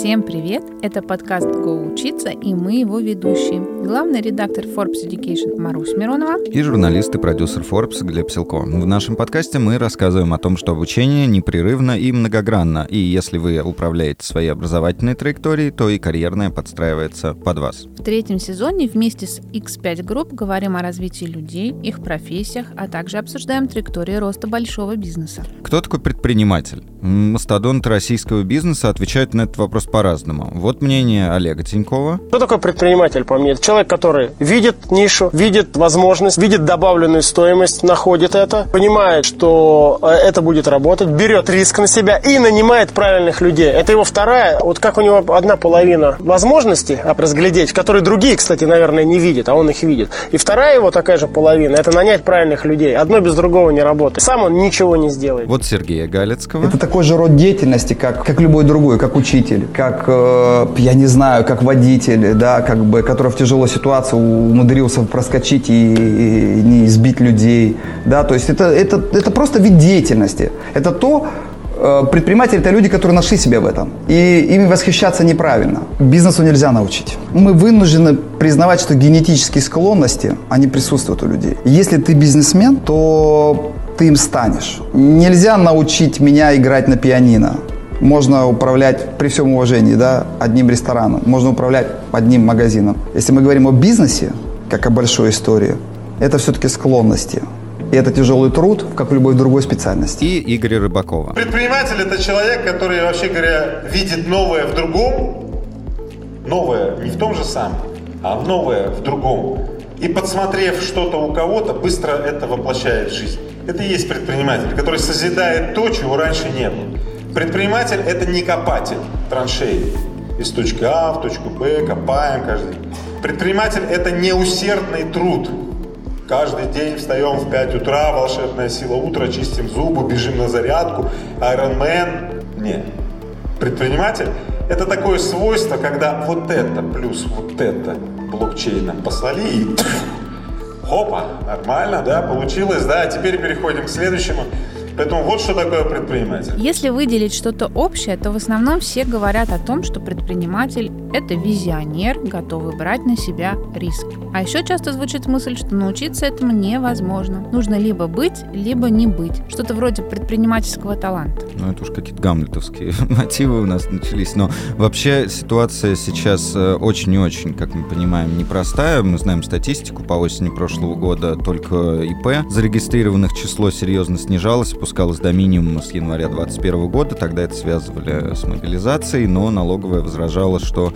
Всем привет! Это подкаст «Го учиться» и мы его ведущие. Главный редактор Forbes Education Марусь Миронова и журналист и продюсер Forbes Глеб Силко. В нашем подкасте мы рассказываем о том, что обучение непрерывно и многогранно, и если вы управляете своей образовательной траекторией, то и карьерная подстраивается под вас. В третьем сезоне вместе с X5 Group говорим о развитии людей, их профессиях, а также обсуждаем траектории роста большого бизнеса. Кто такой предприниматель? Мастодонты российского бизнеса отвечают на этот вопрос по-разному. Вот мнение Олега Тинькова. Кто такой предприниматель, по мне? Это человек, который видит нишу, видит возможность, видит добавленную стоимость, находит это, понимает, что э, это будет работать, берет риск на себя и нанимает правильных людей. Это его вторая, вот как у него одна половина возможностей разглядеть, которые другие, кстати, наверное, не видят, а он их видит. И вторая его такая же половина, это нанять правильных людей. Одно без другого не работает. Сам он ничего не сделает. Вот Сергея Галецкого. Это такой же род деятельности, как, как любой другой, как учитель, как, э, я не знаю, как водитель, да, как бы, который в тяжелой ситуации умудрился проскочить и, и не избить людей, да, то есть это, это, это просто вид деятельности. Это то, э, Предприниматели – это люди, которые нашли себя в этом. И ими восхищаться неправильно. Бизнесу нельзя научить. Мы вынуждены признавать, что генетические склонности, они присутствуют у людей. Если ты бизнесмен, то ты им станешь. Нельзя научить меня играть на пианино. Можно управлять, при всем уважении, да, одним рестораном. Можно управлять одним магазином. Если мы говорим о бизнесе, как о большой истории, это все-таки склонности. И это тяжелый труд, как в любой другой специальности. И Игорь Рыбакова. Предприниматель – это человек, который, вообще говоря, видит новое в другом, новое не в том же самом, а новое в другом. И подсмотрев что-то у кого-то, быстро это воплощает в жизнь. Это и есть предприниматель, который созидает то, чего раньше не было. Предприниматель – это не копатель траншеи. Из точки А в точку Б копаем каждый день. Предприниматель – это неусердный труд. Каждый день встаем в 5 утра, волшебная сила утра, чистим зубы, бежим на зарядку, Iron Man. Нет. Предприниматель – это такое свойство, когда вот это плюс вот это блокчейном послали и Хопа, нормально, да, получилось, да. Теперь переходим к следующему. Поэтому вот что такое предприниматель. Если выделить что-то общее, то в основном все говорят о том, что предприниматель – это визионер, готовый брать на себя риск. А еще часто звучит мысль, что научиться этому невозможно. Нужно либо быть, либо не быть. Что-то вроде предпринимательского таланта. Ну, это уж какие-то гамлетовские мотивы у нас начались. Но вообще ситуация сейчас э, очень и очень, как мы понимаем, непростая. Мы знаем статистику по осени прошлого года. Только ИП зарегистрированных число серьезно снижалось опускалась до минимума с января 2021 года. Тогда это связывали с мобилизацией, но налоговая возражала, что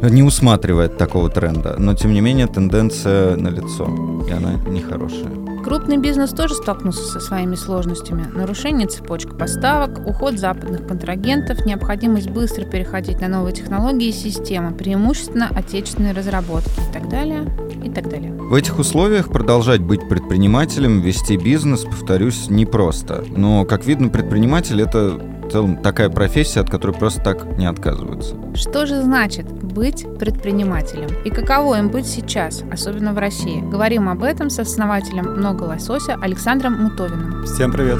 не усматривает такого тренда. Но, тем не менее, тенденция налицо, и она нехорошая. Крупный бизнес тоже столкнулся со своими сложностями. Нарушение цепочек поставок, уход западных контрагентов, необходимость быстро переходить на новые технологии и системы, преимущественно отечественные разработки и так далее, и так далее. В этих условиях продолжать быть предпринимателем, вести бизнес, повторюсь, непросто. Но, как видно, предприниматель — это в целом такая профессия, от которой просто так не отказываются. Что же значит быть предпринимателем? И каково им быть сейчас, особенно в России? Говорим об этом с основателем «Много лосося» Александром Мутовиным. Всем привет!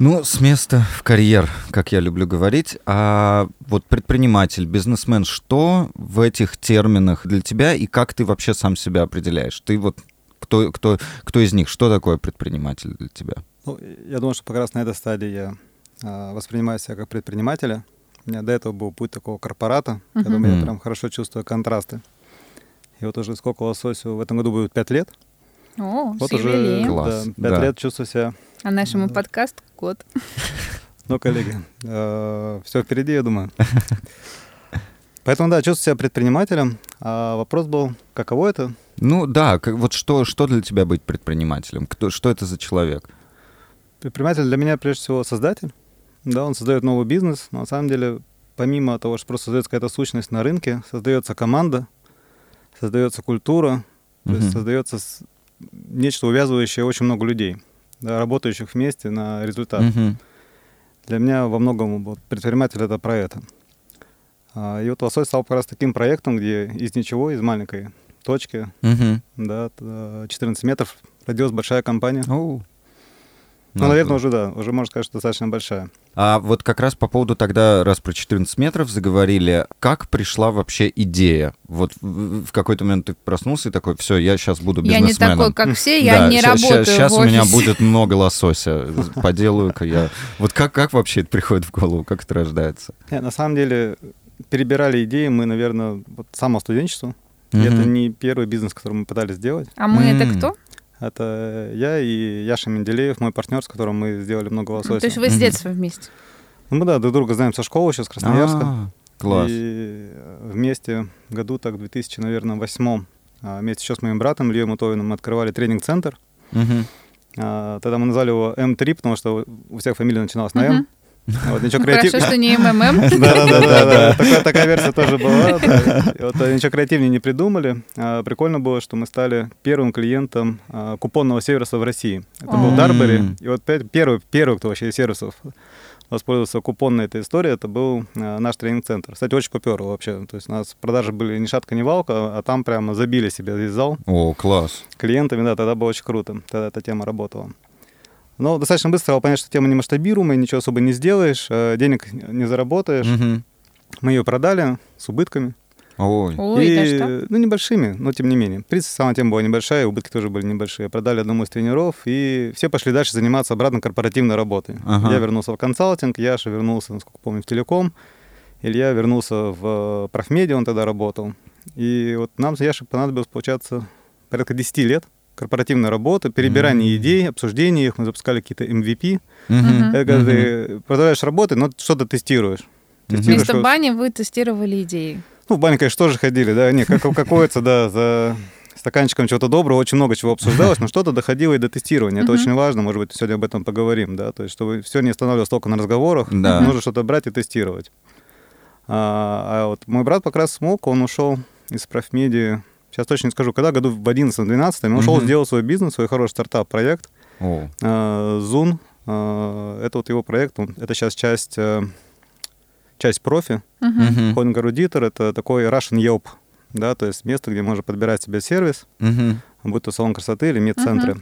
Ну, с места в карьер, как я люблю говорить. А вот предприниматель, бизнесмен, что в этих терминах для тебя и как ты вообще сам себя определяешь? Ты вот кто, кто, кто из них? Что такое предприниматель для тебя? Ну, я думаю, что как раз на этой стадии я а, воспринимаю себя как предпринимателя. У меня до этого был путь такого корпората, uh-huh. когда я прям хорошо чувствую контрасты. И вот уже сколько лососю в этом году будет пять лет. О, вот уже Класс. Да, пять да. лет чувствую себя а нашему подкасту год. Ну, коллеги, э, все впереди, я думаю. Поэтому, да, чувствую себя предпринимателем. А вопрос был, каково это? Ну да, вот что, что для тебя быть предпринимателем? Кто, что это за человек? Предприниматель для меня прежде всего создатель. Да, он создает новый бизнес, но на самом деле, помимо того, что просто создается какая-то сущность на рынке, создается команда, создается культура, то есть создается нечто увязывающее очень много людей да, работающих вместе на результат. Для меня во многом вот, предприниматель это про это. А, и вот лосось стал как раз таким проектом, где из ничего, из маленькой точки, угу. да, 14 метров родилась большая компания. Оу. Ну, наверное, уже, да, уже можно сказать, что достаточно большая. А вот как раз по поводу тогда, раз про 14 метров заговорили, как пришла вообще идея? Вот в, какой-то момент ты проснулся и такой, все, я сейчас буду Я не бизнесменом. такой, как все, я Да, не ща- работаю Сейчас у меня будет много лосося. Поделаю-ка я. Вот как, как вообще это приходит в голову? Как это рождается? Не, на самом деле, перебирали идеи мы, наверное, вот с самого студенчества. И Мгм. это не первый бизнес, который мы пытались сделать. А мы это М. кто? Это я и Яша Менделеев, мой партнер, с которым мы сделали много Ну, лосося. То есть вы с детства вместе? Ну, мы, да, друг друга знаем со школы еще, с Красноярска. А, Класс. И э, вместе году, так, в 2000, наверное, восьмом, а, вместе еще с моим братом Ильей Мутовиным мы открывали тренинг-центр. Мгм. А, Тогда мы назвали его М3, потому что у всех фамилия начиналась на. М. Вот, ничего Хорошо, креативного. что не МММ. Да-да-да, такая, версия тоже была. Вот, э, ничего креативнее не придумали. А, Прикольно было, что мы стали первым клиентом а, купонного сервиса в России. Это был. Дарбери. И вот первый, первый, кто вообще из сервисов воспользовался купонной этой историей, это был а, наш тренинг-центр. Кстати, очень поперло вообще. То есть у нас продажи были ни шатка, ни валка, а там прямо забили себе весь зал О, класс. клиентами, да, тогда было очень круто, тогда эта тема работала. Но достаточно быстро стало понять, что тема не масштабируемая, ничего особо не сделаешь, э, денег не заработаешь. Мгм. Мы ее продали с убытками. Ой. Ой, и, даже так? ну, небольшими, но тем не менее. В принципе, сама тема была небольшая, убытки тоже были небольшие. Продали одному из тренеров, и все пошли дальше заниматься обратно корпоративной работой. Ага. Я вернулся в консалтинг, Яша вернулся, насколько помню, в телеком. Илья вернулся в э, профмедиа, он тогда работал. И вот нам с Яшей понадобилось, получаться, порядка 10 лет корпоративной работы, перебирание М. идей, обсуждение их. Мы запускали какие-то MVP. Мгм. Это когда ты продолжаешь работать, но что-то тестируешь. Тестируешь, Вместо что- бани вы тестировали идеи. ну, в бане, конечно, тоже ходили, да, не, как какое-то, да, за стаканчиком чего-то доброго, очень много чего обсуждалось, но что-то доходило и до тестирования. Это очень важно, может быть, сегодня об этом поговорим, да, то есть чтобы все не останавливалось только на разговорах, нужно что-то брать и тестировать. А, а вот мой брат как раз смог, он ушел из профмедии, сейчас точно не скажу, когда, году в 11-12, он ушел, сделал свой бизнес, свой хороший стартап-проект, О, а, Зун, а, это вот его проект, он- это сейчас часть, э, часть профи. Holding Auditor — это такой Russian Yelp, да, то есть место, где можно подбирать себе сервис, Мгм. будь то салон красоты или медцентры.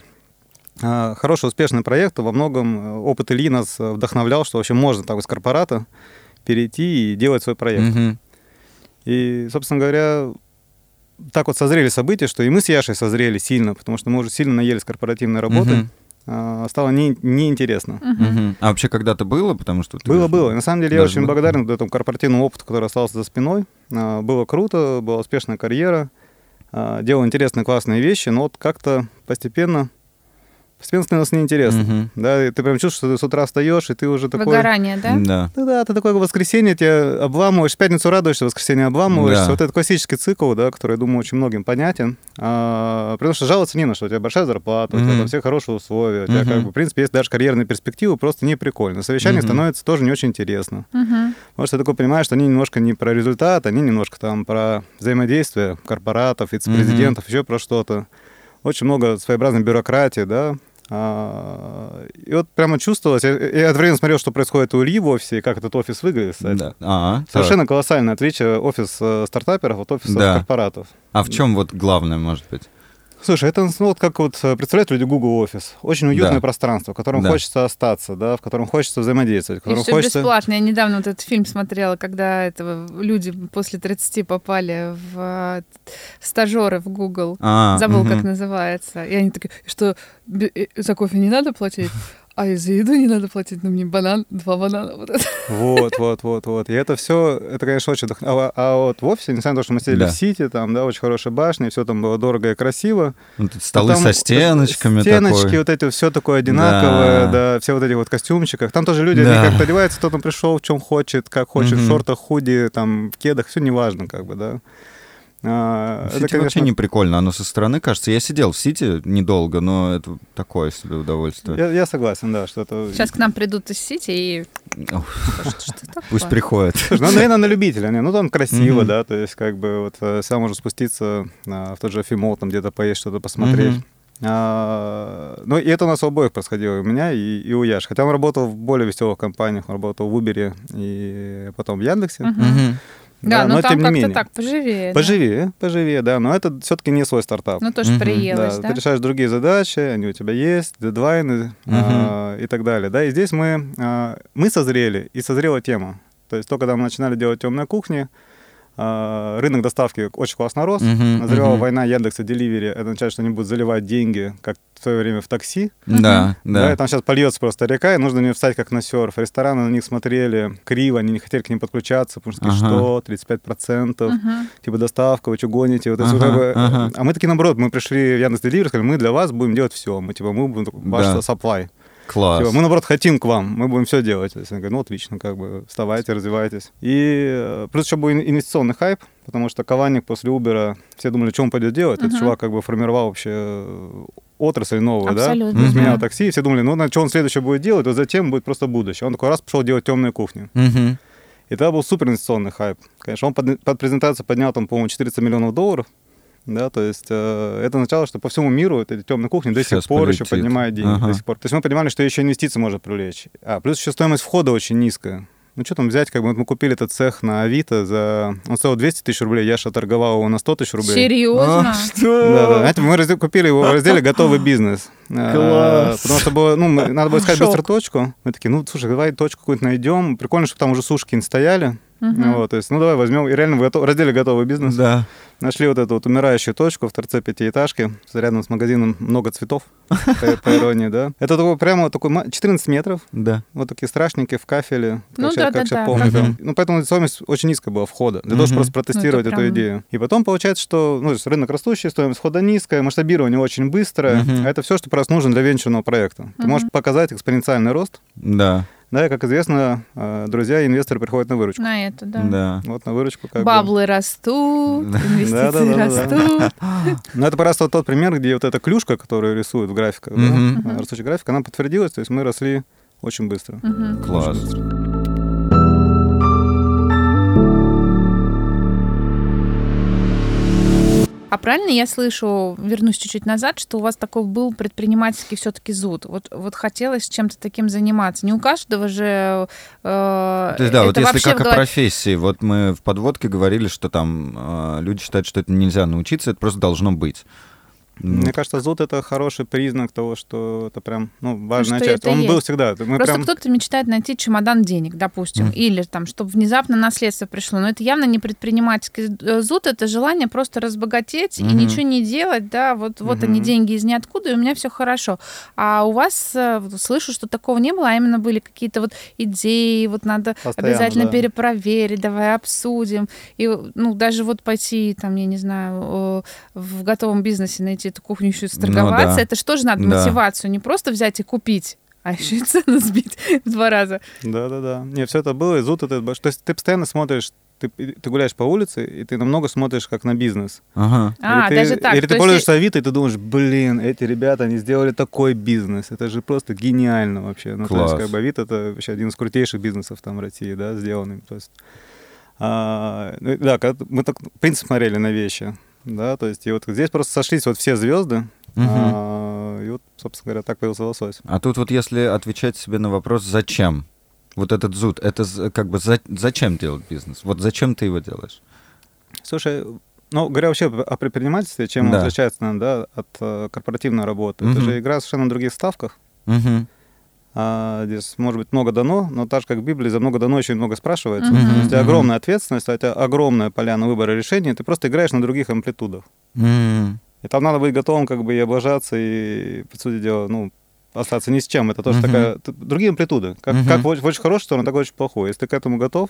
А, Хороший, успешный проект. Во многом э, опыт Ильи нас вдохновлял, что вообще можно так из корпората перейти и делать свой проект. Мгм. И, собственно говоря, так вот созрели события, что и мы с Яшей созрели сильно, потому что мы уже сильно наелись корпоративной работы. Мгм. А, Стало не- неинтересно. Мгм. Мгм. А вообще когда-то было? Потому что Было, говоришь, было. И на самом деле я Даже очень было? благодарен этому корпоративному опыту, который остался за спиной. А, Было круто, была успешная карьера, а, делал интересные, классные вещи, но вот как-то постепенно, постепенно становилось неинтересно. Мгм. Да, и ты прям чувствуешь, что ты с утра встаешь, и ты уже такой... Выгорание, да? Да. Да, да, ты такое воскресенье, тебе обламываешь, в пятницу радуешься, в воскресенье обламываешься. Да. Вот этот классический цикл, да, который, я думаю, очень многим понятен. А, потому что жаловаться не на что. У тебя большая зарплата, у тебя там все хорошие условия, у тебя, Мгм. как бы, в принципе, есть даже карьерные перспективы, просто не прикольно. Совещание Мгм. становится тоже не очень интересно. Мгм. Может, ты такой понимаешь, что они немножко не про результат, они немножко там про взаимодействие корпоратов, вице-президентов, еще про что-то. Очень много своеобразной бюрократии, да. А, И вот прямо чувствовалось, я, я одновременно смотрел, что происходит у Ильи в офисе, и как этот офис выглядит, кстати. Да. А, так. Совершенно колоссальное отличие офис э, стартаперов от офиса Да. корпоратов. А в чем вот главное, может быть? Слушай, это ну, вот как вот э, представляют люди Google офис. Очень уютное Да. пространство, в котором Да. хочется остаться, да, в котором хочется взаимодействовать, в И котором все хочется... бесплатно. Я недавно вот этот фильм смотрела, когда это люди после 30 попали в э, стажеры в Google. А, Забыл, мгм. как называется. И они такие, что э, за кофе не надо платить? А и за еду не надо платить, но мне банан, два банана. Вот это. Вот, вот, вот, вот. И это все, это, конечно, очень вдохновляет. А, а вот в офисе, несмотря на то, что мы сидели Да. в Сити, там, да, очень хорошая башня, все там было дорого и красиво. Вот эти столы Там со стеночками Стеночки, такой. вот эти, все такое одинаковое, Да. да. все вот эти вот костюмчиках. Там тоже люди, Да. они как-то одеваются, кто там пришел, в чем хочет, как хочет, в Мгм. шортах, худи, там, в кедах, все неважно, как бы, да. А, В Сити вообще не прикольно, оно со стороны кажется. Я сидел в Сити недолго, но это такое себе удовольствие. Я, я согласен, да, что это... Сейчас к нам придут из Сити и? Пусть приходят. Ну, наверное, на любителя. Не? Ну, там красиво, да, то есть, как бы, вот, э, сам можно спуститься а, в тот же Фимол, там где-то поесть, что-то посмотреть. А, ну, и это у нас у обоих происходило, у меня, и, и у Яши. Хотя он работал в более веселых компаниях, он работал в Uber и потом в Яндексе. Мгм. Да, да, но, но там тем не как-то менее. так поживее. да. Поживее, поживее, да, но это все-таки не свой стартап. Ну, тоже Мгм. приелось, да, да? Ты решаешь другие задачи, они у тебя есть, дедлайны а, и так далее. Да, и здесь мы, а, мы созрели, и созрела тема. То есть то, когда мы начинали делать темные кухни, рынок доставки очень классно рос. Мгм, Назревала мгм. война Яндекса Деливери. Это означает, что они будут заливать деньги, как в свое время в такси. Да, Да. и да. там сейчас польется просто река, и нужно на нее встать как на серф. Рестораны на них смотрели криво, они не хотели к ним подключаться, потому что Ага. что, 35%, Мгм. типа доставка, вы что гоните? Вот как бы, ага. А мы такие наоборот, мы пришли в Яндекс Деливери, сказали, мы для вас будем делать все. Мы типа, мы будем ваш Да. supply. Класс. Типа, мы наоборот хотим к вам, мы будем все делать. То есть они говорят, ну отлично, как бы вставайте, развивайтесь. И э, плюс еще был ин- инвестиционный хайп, потому что Кованник после Убера, все думали, что он пойдет делать. Этот Мгм. чувак как бы формировал вообще э, отрасль новую, да? Абсолютно, Мгм. Сменял да. такси, и все думали, ну, на что он следующее будет делать, вот затем будет просто будущее. Он такой раз пошел делать темные кухни. Мгм. И тогда был супер инвестиционный хайп. Конечно, он под, под презентацию поднял там, по-моему, 400 миллионов долларов. Да, то есть э, это означало, что по всему миру вот эти темные кухни до Щас сих пор еще полетит. поднимают деньги. Ага. До сих пор. То есть мы понимали, что еще инвестиции может привлечь. А плюс еще стоимость входа очень низкая. Ну что там взять, как бы вот мы купили этот цех на Авито за... Он стоил 200 тысяч рублей, Яша торговал его на 100 тысяч рублей. Серьезно? А, что? Да, да. Знаете, мы разде- купили его в разделе «Готовый бизнес». А, Класс. Потому что было, ну, мы- надо было искать Шок. быстро точку. Мы такие, ну, слушай, давай точку какую-то найдем. Прикольно, чтобы там уже сушки стояли. Мгм. Вот, то есть, ну, давай возьмем. И реально в гото- разделе «Готовый бизнес» Да. нашли вот эту вот умирающую точку в торце пятиэтажки. Рядом с магазином много цветов, по, по иронии, да. Это такой прямо такой ма- 14 метров. Да. Вот такие страшненькие в кафеле. как Ну да, как да. помню, Мгм. Ну, поэтому стоимость очень низкая была входа. Для того, чтобы просто протестировать Ну, эту прям- идею. И потом получается, что ну, то есть рынок растущий, стоимость входа низкая, масштабирование очень быстрое. А это все, что просто нужно для венчурного проекта. Ты можешь показать экспоненциальный рост. Да. Да, и, как известно, э, друзья и инвесторы приходят на выручку. На это, да. Да. Вот на выручку как бы. Баблы растут, Да. инвестиции растут. Ну, это просто тот пример, где вот эта клюшка, которую рисуют в графиках, растущая графика, она подтвердилась, то есть мы росли очень быстро. Класс. А правильно я слышу, вернусь чуть-чуть назад, что у вас такой был предпринимательский все-таки зуд. Вот, вот хотелось чем-то таким заниматься. Не у каждого же... э, То есть, да, вот если как в о профессии, вот мы в подводке говорили, что там э, люди считают, что это нельзя научиться, это просто должно быть. Мне кажется, зуд это хороший признак того, что это прям ну, важная что часть. это Он есть. был всегда. Мы Просто прям... кто-то мечтает найти чемодан денег, допустим, Мгм. или там, чтобы внезапно наследство пришло. Но это явно не предпринимательский э, зуд, это желание просто разбогатеть и Мгм. ничего не делать, да, вот, вот они Мгм. деньги из ниоткуда, и у меня все хорошо. А у вас, э, слышу, что такого не было, а именно были какие-то вот идеи, вот надо Постоянно, обязательно да. перепроверить, давай обсудим. И, ну, даже вот пойти, там, я не знаю, в готовом бизнесе найти эту кухню еще и торговаться, Ну да. это что же надо Да. мотивацию, не просто взять и купить, а еще и цену сбить в два раза. Да-да-да. Не, все это было, и зуд это... больш- То есть ты постоянно смотришь, ты, ты гуляешь по улице, и ты намного смотришь как на бизнес. Ага. А, или ты, даже так. Или то ты есть пользуешься Авито, и ты думаешь, блин, эти ребята, они сделали такой бизнес. Это же просто гениально вообще. Ну, то Класс. есть, как бы Авито это вообще один из крутейших бизнесов там в России, да, сделанный. То есть, а, ну, да, мы так, в принципе, смотрели на вещи, да, то есть, и вот здесь просто сошлись вот все звезды, Мгм. а, и вот, собственно говоря, так появился лосось. А тут вот если отвечать себе на вопрос, зачем? Вот этот зуд, это как бы за- зачем делать бизнес? Вот зачем ты его делаешь? Слушай, ну, говоря вообще о предпринимательстве, чем Да. он отличается, наверное, да, от э, корпоративной работы, это Мгм. же игра совершенно на других ставках. Мгм. А, здесь, может быть, много дано, но так же, как в Библии, за много дано и много спрашивается. Мгм. То есть Мгм. огромная ответственность, тебя огромная поляна выбора решений, ты просто играешь на других амплитудах. М. И там надо быть готовым как бы и облажаться, и, по сути дела, ну, остаться ни с чем. Это тоже Мгм. такая... Другие амплитуды. Как, Мгм. как в, оч- в очень хорошую сторону, так и очень плохую. Если ты к этому готов,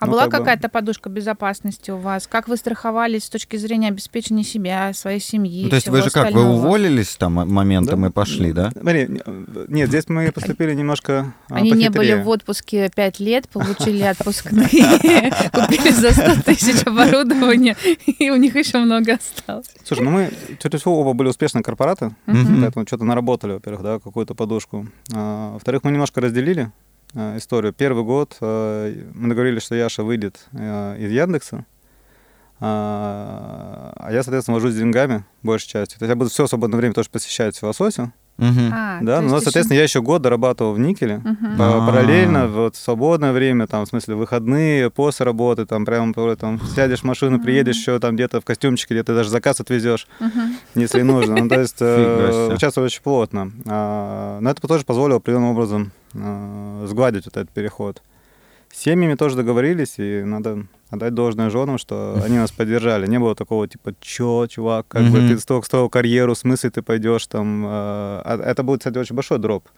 А ну, была как бы- какая-то подушка безопасности у вас? Как вы страховались с точки зрения обеспечения себя, своей семьи? Ну, то есть вы же как, вы уволились там м- моментом Да. и пошли, да? Смотри, не- нет, здесь мы поступили немножко а, Они не были в отпуске пять лет, получили отпускные, купили за 100 тысяч оборудования, и у них еще много осталось. Слушай, ну мы, чаще всего, оба были успешные корпораты, поэтому что-то наработали, во-первых, да, какую-то подушку. А, во-вторых, мы немножко разделили историю. Первый год а, мы договорились, что Яша выйдет а, из Яндекса, а а я, соответственно, вожусь с деньгами большей частью. То есть я буду все свободное время тоже посещать в лососе, Мгм. А, Да, ну, есть еще- соответственно, я еще год дорабатывал в никеле. А. Параллельно, вот в свободное время, там, в смысле, выходные, после работы, там, прямо там, сядешь в машину, приедешь еще там где-то в костюмчике, где-то даже заказ отвезешь, Мгм. если нужно. Ну, то есть э, участвовал очень плотно. А, Но это тоже позволило определенным образом э, сгладить вот этот переход. С семьями тоже договорились, и надо отдать должное женам, что они нас поддержали. Не было такого типа, чё, чувак, как бы Мгм. ты столько строил карьеру, в смысле ты пойдешь там... э, а Это будет, кстати, очень большой дроп.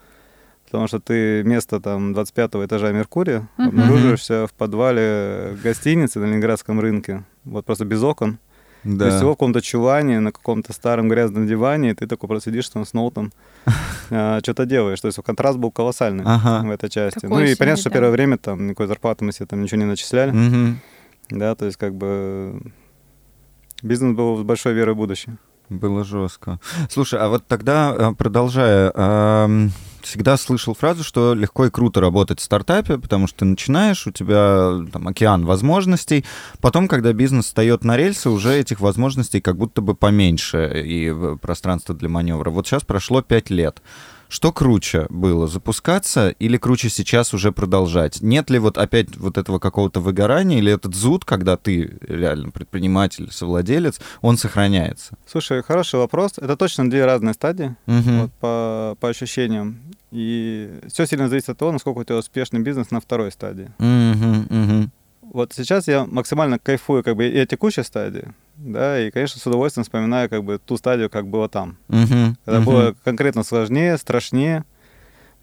Потому что ты вместо там 25 этажа Меркурия обнаруживаешься в подвале гостиницы на Ленинградском рынке, вот просто без окон. Да. То есть всего в каком-то чулане, на каком-то старом грязном диване, и ты такой просто сидишь там с ноутом, а, что-то делаешь. То есть контраст был колоссальный Ага. в этой части. Такой ну и понятно, что первое время там никакой зарплаты мы себе там ничего не начисляли. Да, то есть как бы бизнес был с большой верой в будущее. Было жестко. Слушай, а вот тогда, э, продолжая, эм, всегда слышал фразу, что легко и круто работать в стартапе, потому что ты начинаешь, у тебя там океан возможностей, потом, когда бизнес встает на рельсы, уже этих возможностей как будто бы поменьше и пространство для маневра. Вот сейчас прошло пять лет. Что круче было, запускаться или круче сейчас уже продолжать? Нет ли вот опять вот этого какого-то выгорания или этот зуд, когда ты реально предприниматель, совладелец, он сохраняется? Слушай, хороший вопрос. Это точно две разные стадии Мгм. вот, по, по ощущениям. И все сильно зависит от того, насколько у тебя успешный бизнес на второй стадии. Мгм, мгм. Вот сейчас я максимально кайфую как бы и от текущей стадии, да, и, конечно, с удовольствием вспоминаю как бы ту стадию, как было там. Мгм, Когда мгм. было конкретно сложнее, страшнее,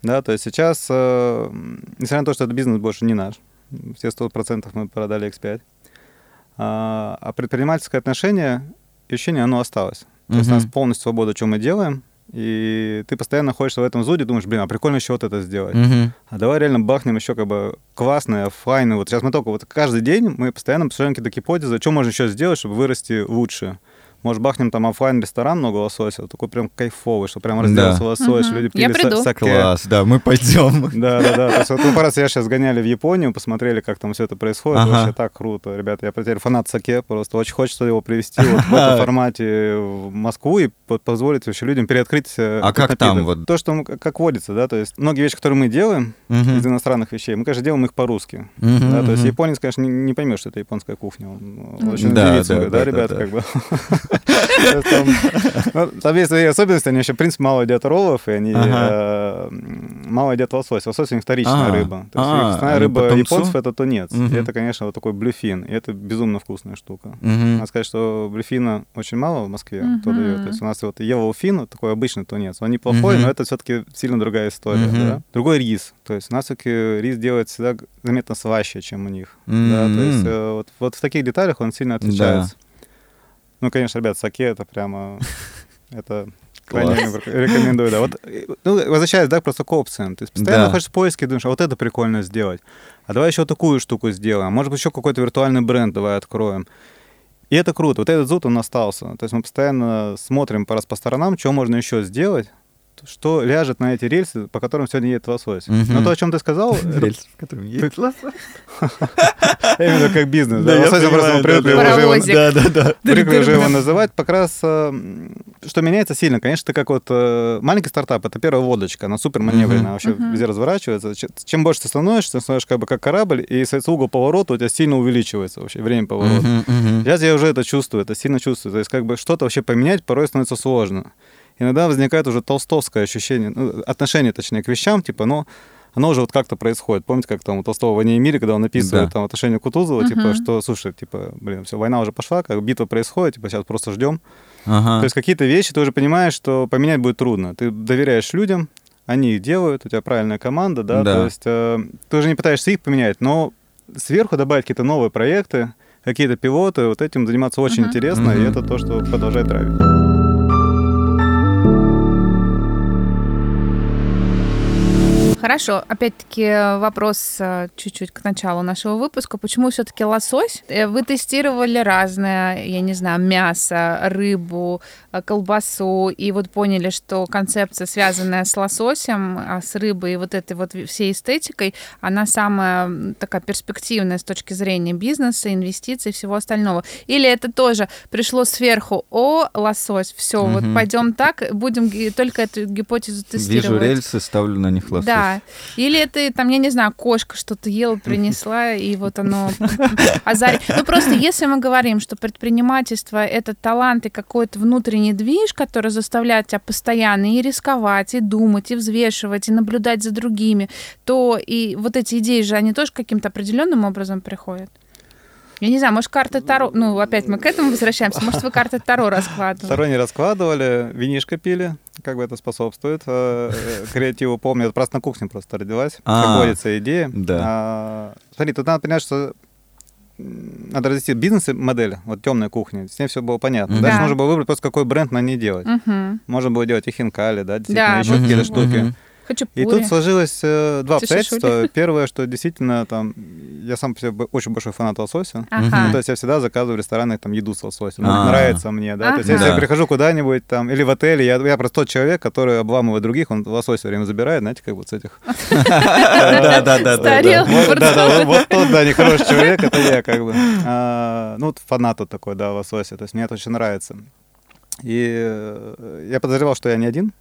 да, то есть сейчас, э, несмотря на то, что этот бизнес больше не наш, все 100% мы продали X5, а, а предпринимательское отношение, ощущение, оно осталось. То есть у нас полностью свобода, что мы делаем, и ты постоянно находишься в этом зуде, думаешь, блин, а прикольно еще вот это сделать. Мгм. А давай реально бахнем еще как бы классное, файное. Вот сейчас мы только вот каждый день мы постоянно построим какие-то гипотезы, что можно еще сделать, чтобы вырасти лучше. Может, бахнем там оффлайн ресторан много лосося, вот такой прям кайфовый, что прям разделался Да. лосось, Мгм. люди Я пили саке. Класс, да, мы пойдем. Да, да, да. То есть вот мы пару раз я сейчас сгоняли в Японию, посмотрели, как там все это происходит. Ага. Вообще так круто. Ребята, я теперь фанат саке, просто очень хочется его привести вот в этом формате в Москву и вот позволить вообще людям переоткрыть э, А как там напиток. вот? То, что мы- как водится, да, то есть многие вещи, которые мы делаем Мгм. из иностранных вещей, мы, конечно, делаем их по-русски. Мгм, Да, то есть японец, конечно, не, не поймет, что это японская кухня. Он очень Да, удивится, да, да, да, да, ребята, да. как бы. Там, ну, свои особенности, они еще, в принципе, мало едят роллов, и они э, мало едят лосось. Лосось у них вторичная А, рыба. То есть а, они рыба японцев это тунец. И это, конечно, вот такой блюфин. И это безумно вкусная штука. Надо сказать, что блюфина очень мало в Москве кто дает. То есть у нас вот евофин, такой обычный тунец. Он неплохой, но это все-таки сильно другая история. Другой рис. То есть у нас все-таки рис делает всегда заметно слаще, чем у них. То есть э, вот в таких деталях он сильно отличается. Ну, конечно, ребят, саке это прямо... Это крайне рекомендую, да. Вот, э, ну, возвращаясь, да, просто к опциям. Есть постоянно Да. находишься в поиске, думаешь, а вот это прикольно сделать. А давай еще такую штуку сделаем. Может быть, еще какой-то виртуальный бренд давай откроем. И это круто. Вот этот зуд, он остался. То есть мы постоянно смотрим по раз по сторонам, что можно еще сделать, что ляжет на эти рельсы, по которым сегодня едет лосось. Мгм. Но то, о чем ты сказал, Рельсы, в котором едет лосось. именно как бизнес. Да, Да, я Лосось просто привыкли уже его- называть. Как раз, э, что меняется сильно. Конечно, ты как вот э, маленький стартап, это первая лодочка, она супер маневренная, вообще везде разворачивается. Чем больше ты становишься, ты становишься как бы как корабль, и, угол поворота у тебя сильно увеличивается вообще, время поворота. Сейчас я уже это чувствую, это сильно чувствую. То есть как бы что-то вообще поменять порой становится сложно. Иногда возникает уже толстовское ощущение, ну, отношение, точнее, к вещам, типа, ну, оно уже вот как-то происходит. Помните, как там у Толстого «Войне и мире», когда он описывает Да. там отношение к Кутузову, Мгм. типа, что, слушай, типа, блин, все, война уже пошла, как битва происходит, типа, сейчас просто ждем. Ага. То есть какие-то вещи ты уже понимаешь, что поменять будет трудно. Ты доверяешь людям, они их делают, у тебя правильная команда, да, Да. то есть э, ты уже не пытаешься их поменять, но сверху добавить какие-то новые проекты, какие-то пилоты, вот этим заниматься очень Мгм. интересно, и Мгм. это то, что продолжает драйвить. Хорошо, опять-таки вопрос э, чуть-чуть к началу нашего выпуска. Почему все-таки лосось? Э, вы тестировали разное, я не знаю, мясо, рыбу, э, колбасу, и вот поняли, что концепция, связанная с лососем, а с рыбой и вот этой вот всей эстетикой, она самая такая перспективная с точки зрения бизнеса, инвестиций и всего остального. Или это тоже пришло сверху, о, лосось, все, угу. вот пойдем так, будем только эту гипотезу тестировать. Вижу рельсы, ставлю на них лосось. Да, или это, там, я не знаю, кошка что-то ела, принесла, и вот оно азарит. Ну, просто если мы говорим, что предпринимательство — это талант и какой-то внутренний движ, который заставляет тебя постоянно и рисковать, и думать, и взвешивать, и наблюдать за другими, то и вот эти идеи же, они тоже каким-то определенным образом приходят. Я не знаю, может, карты Таро... Ну, опять мы к этому возвращаемся. Может, вы карты Таро раскладывали? Таро не раскладывали, винишко пили, как бы это способствует э, э, креативу. Помню, это просто на кухне просто родилась. А, идея. Да. А, смотри, тут надо понять, что надо развести бизнес-модель, вот темная кухня, с ней все было понятно. Дальше можно было выбрать просто какой бренд на ней делать. Можно было делать и хинкали, да, действительно, еще какие-то штуки. Хачапури. И тут сложилось э, два обстоятельства. Первое, что действительно там я сам по себе очень большой фанат лосося. Ага. Ну, то есть я всегда заказываю в ресторанах там еду с лососем. А-а-а. Нравится мне, да. Ага. То есть если да. я прихожу куда-нибудь там или в отеле, я, я просто тот человек, который обламывает других, он лосось все время забирает, знаете, как вот с этих. Да, да, да, да. Да, вот тот, да, нехороший человек, это я как бы. А, ну, фанат такой, да, лосося. То есть мне это очень нравится. И э, я подозревал, что я не один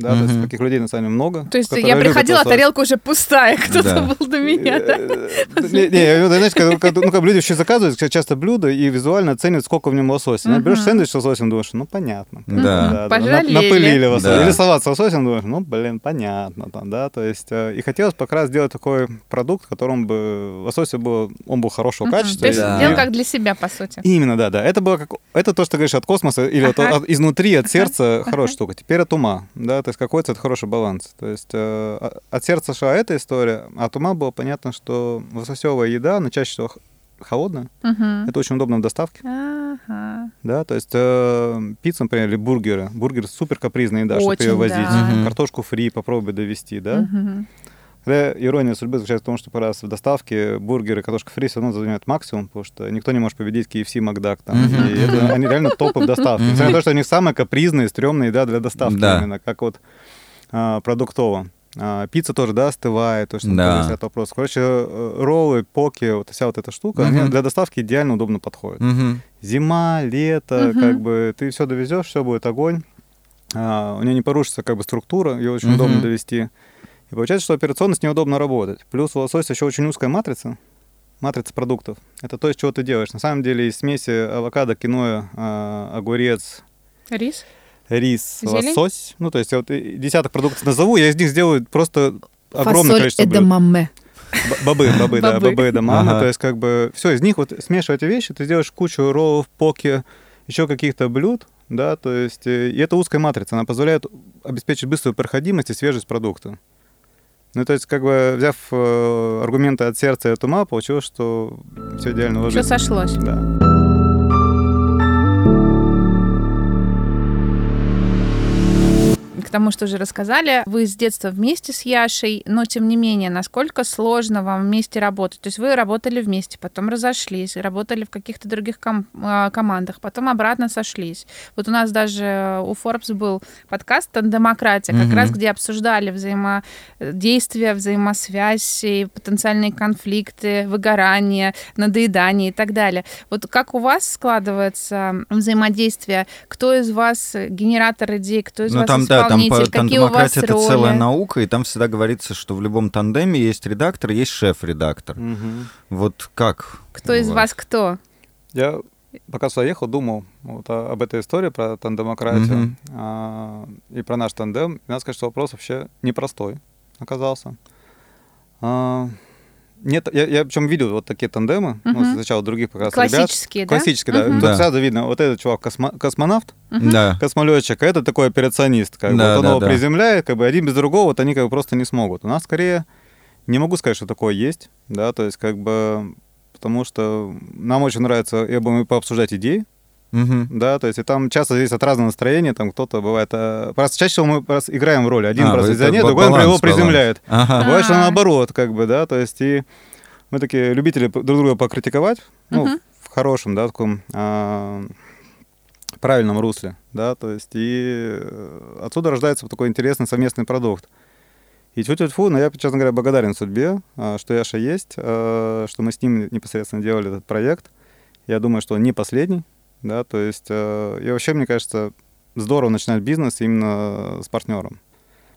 да, то есть таких людей на самом деле много. То есть я приходила, а тарелка уже пустая, кто-то был до меня, да? Не, не, знаешь, ну, как люди еще заказывают часто блюда и визуально ценят, сколько в нем лосося. Берешь сэндвич с лососем, думаешь, ну, понятно. Да. Пожалели. Напылили лосось. Или салат с лососем, думаешь, ну, блин, понятно. Там, да, то есть, э, и хотелось как раз сделать такой продукт, которым бы лосося был, он был хорошего качества. То есть, сделал как для себя, по сути. Именно, да, да. Это было как, это то, что ты говоришь от космоса или изнутри, от сердца, хорошая штука. Теперь от ума, да, то есть какой-то это хороший баланс. То есть э, от сердца шла эта история, а от ума было понятно, что лососевая еда, она чаще всего холодная. Uh-huh. Это очень удобно в доставке. Uh-huh. Да, то есть э, пицца, например, или бургеры. Бургер супер капризная еда, очень, чтобы ее возить. Да. Uh-huh. Картошку фри попробуй довезти, да. Угу. Хотя ирония судьбы заключается в том, что раз в доставке бургеры, картошка фри все равно занимают максимум, потому что никто не может победить KFC, Макдак. Там, м-м. И это, они реально топы в доставке. Несмотря на то, что они самые капризные, стрёмные еда для доставки да. именно, как вот а, продуктово. А, пицца тоже, да, остывает, то, что да. этот вопрос. Короче, э, роллы, поки, вот вся вот эта штука, угу. они для доставки идеально удобно подходят. Угу. Зима, лето, угу. как бы ты все довезешь, все будет огонь. А, у нее не порушится как бы структура, ее очень угу. удобно довести. И получается, что операционно с неудобно работать. Плюс у лосося еще очень узкая матрица, матрица продуктов. Это то, из чего ты делаешь. На самом деле из смеси авокадо, киноя, а, огурец. Рис? рис, Зелень? лосось. Ну, то есть я вот десяток продуктов назову, я из них сделаю просто огромное Фасоль количество эдамаме. Бобы, бобы, да, бобы эдамаме. Ага. То есть как бы все из них вот смешивая эти вещи, ты сделаешь кучу роллов, поки, еще каких-то блюд, да, то есть э, и это узкая матрица, она позволяет обеспечить быструю проходимость и свежесть продукта. Ну, то есть, как бы, взяв э, аргументы от сердца и от ума, получилось, что все идеально ложится. Все сошлось. Да. К тому, что уже рассказали, вы с детства вместе с Яшей, но тем не менее, насколько сложно вам вместе работать? То есть вы работали вместе, потом разошлись, работали в каких-то других ком- а, командах, потом обратно сошлись. Вот у нас даже у Forbes был подкаст «Тандемократия», как mm-hmm. раз где обсуждали взаимодействие, взаимосвязь, потенциальные конфликты, выгорание, надоедание и так далее. Вот как у вас складывается взаимодействие? Кто из вас генератор идей, кто из ну, вас там? Да, там какие у вас это роли? целая наука, и там всегда говорится, что в любом тандеме есть редактор, есть шеф-редактор. Угу. Вот как? Кто из вас кто? Я пока сюда ехал, думал вот об этой истории про тандемократию угу. а, и про наш тандем. И надо сказать, что вопрос вообще непростой оказался. А, нет, я, я причем видел вот такие тандемы, uh-huh. ну, сначала других как раз Классические, ребят. да? Классические, да. Тут да. сразу видно, вот этот чувак космо, космонавт, uh-huh. да. космолетчик, а это такой операционист, как да, бы, вот он да, его да. приземляет, как бы один без другого, вот они как бы просто не смогут. У нас скорее, не могу сказать, что такое есть, да, то есть как бы, потому что нам очень нравится, я бы пообсуждать идеи, Мгм. да, то есть и там часто зависит от разного настроения, там кто-то бывает... э, Просто чаще всего мы просто играем в роли. Один А, просто визионер, другой например, его приземляет. Ага. Бывает, что А. наоборот, как бы, да, то есть и мы такие любители друг друга покритиковать, ну, Мгм. в хорошем, да, таком а, правильном русле, да, то есть и э, отсюда рождается такой интересный совместный продукт. И тьфу тьфу но я, честно говоря, благодарен судьбе, а, что Яша есть, а, что мы с ним непосредственно делали этот проект. Я думаю, что он не последний, да, то есть э, и вообще, мне кажется, здорово начинать бизнес именно с партнером.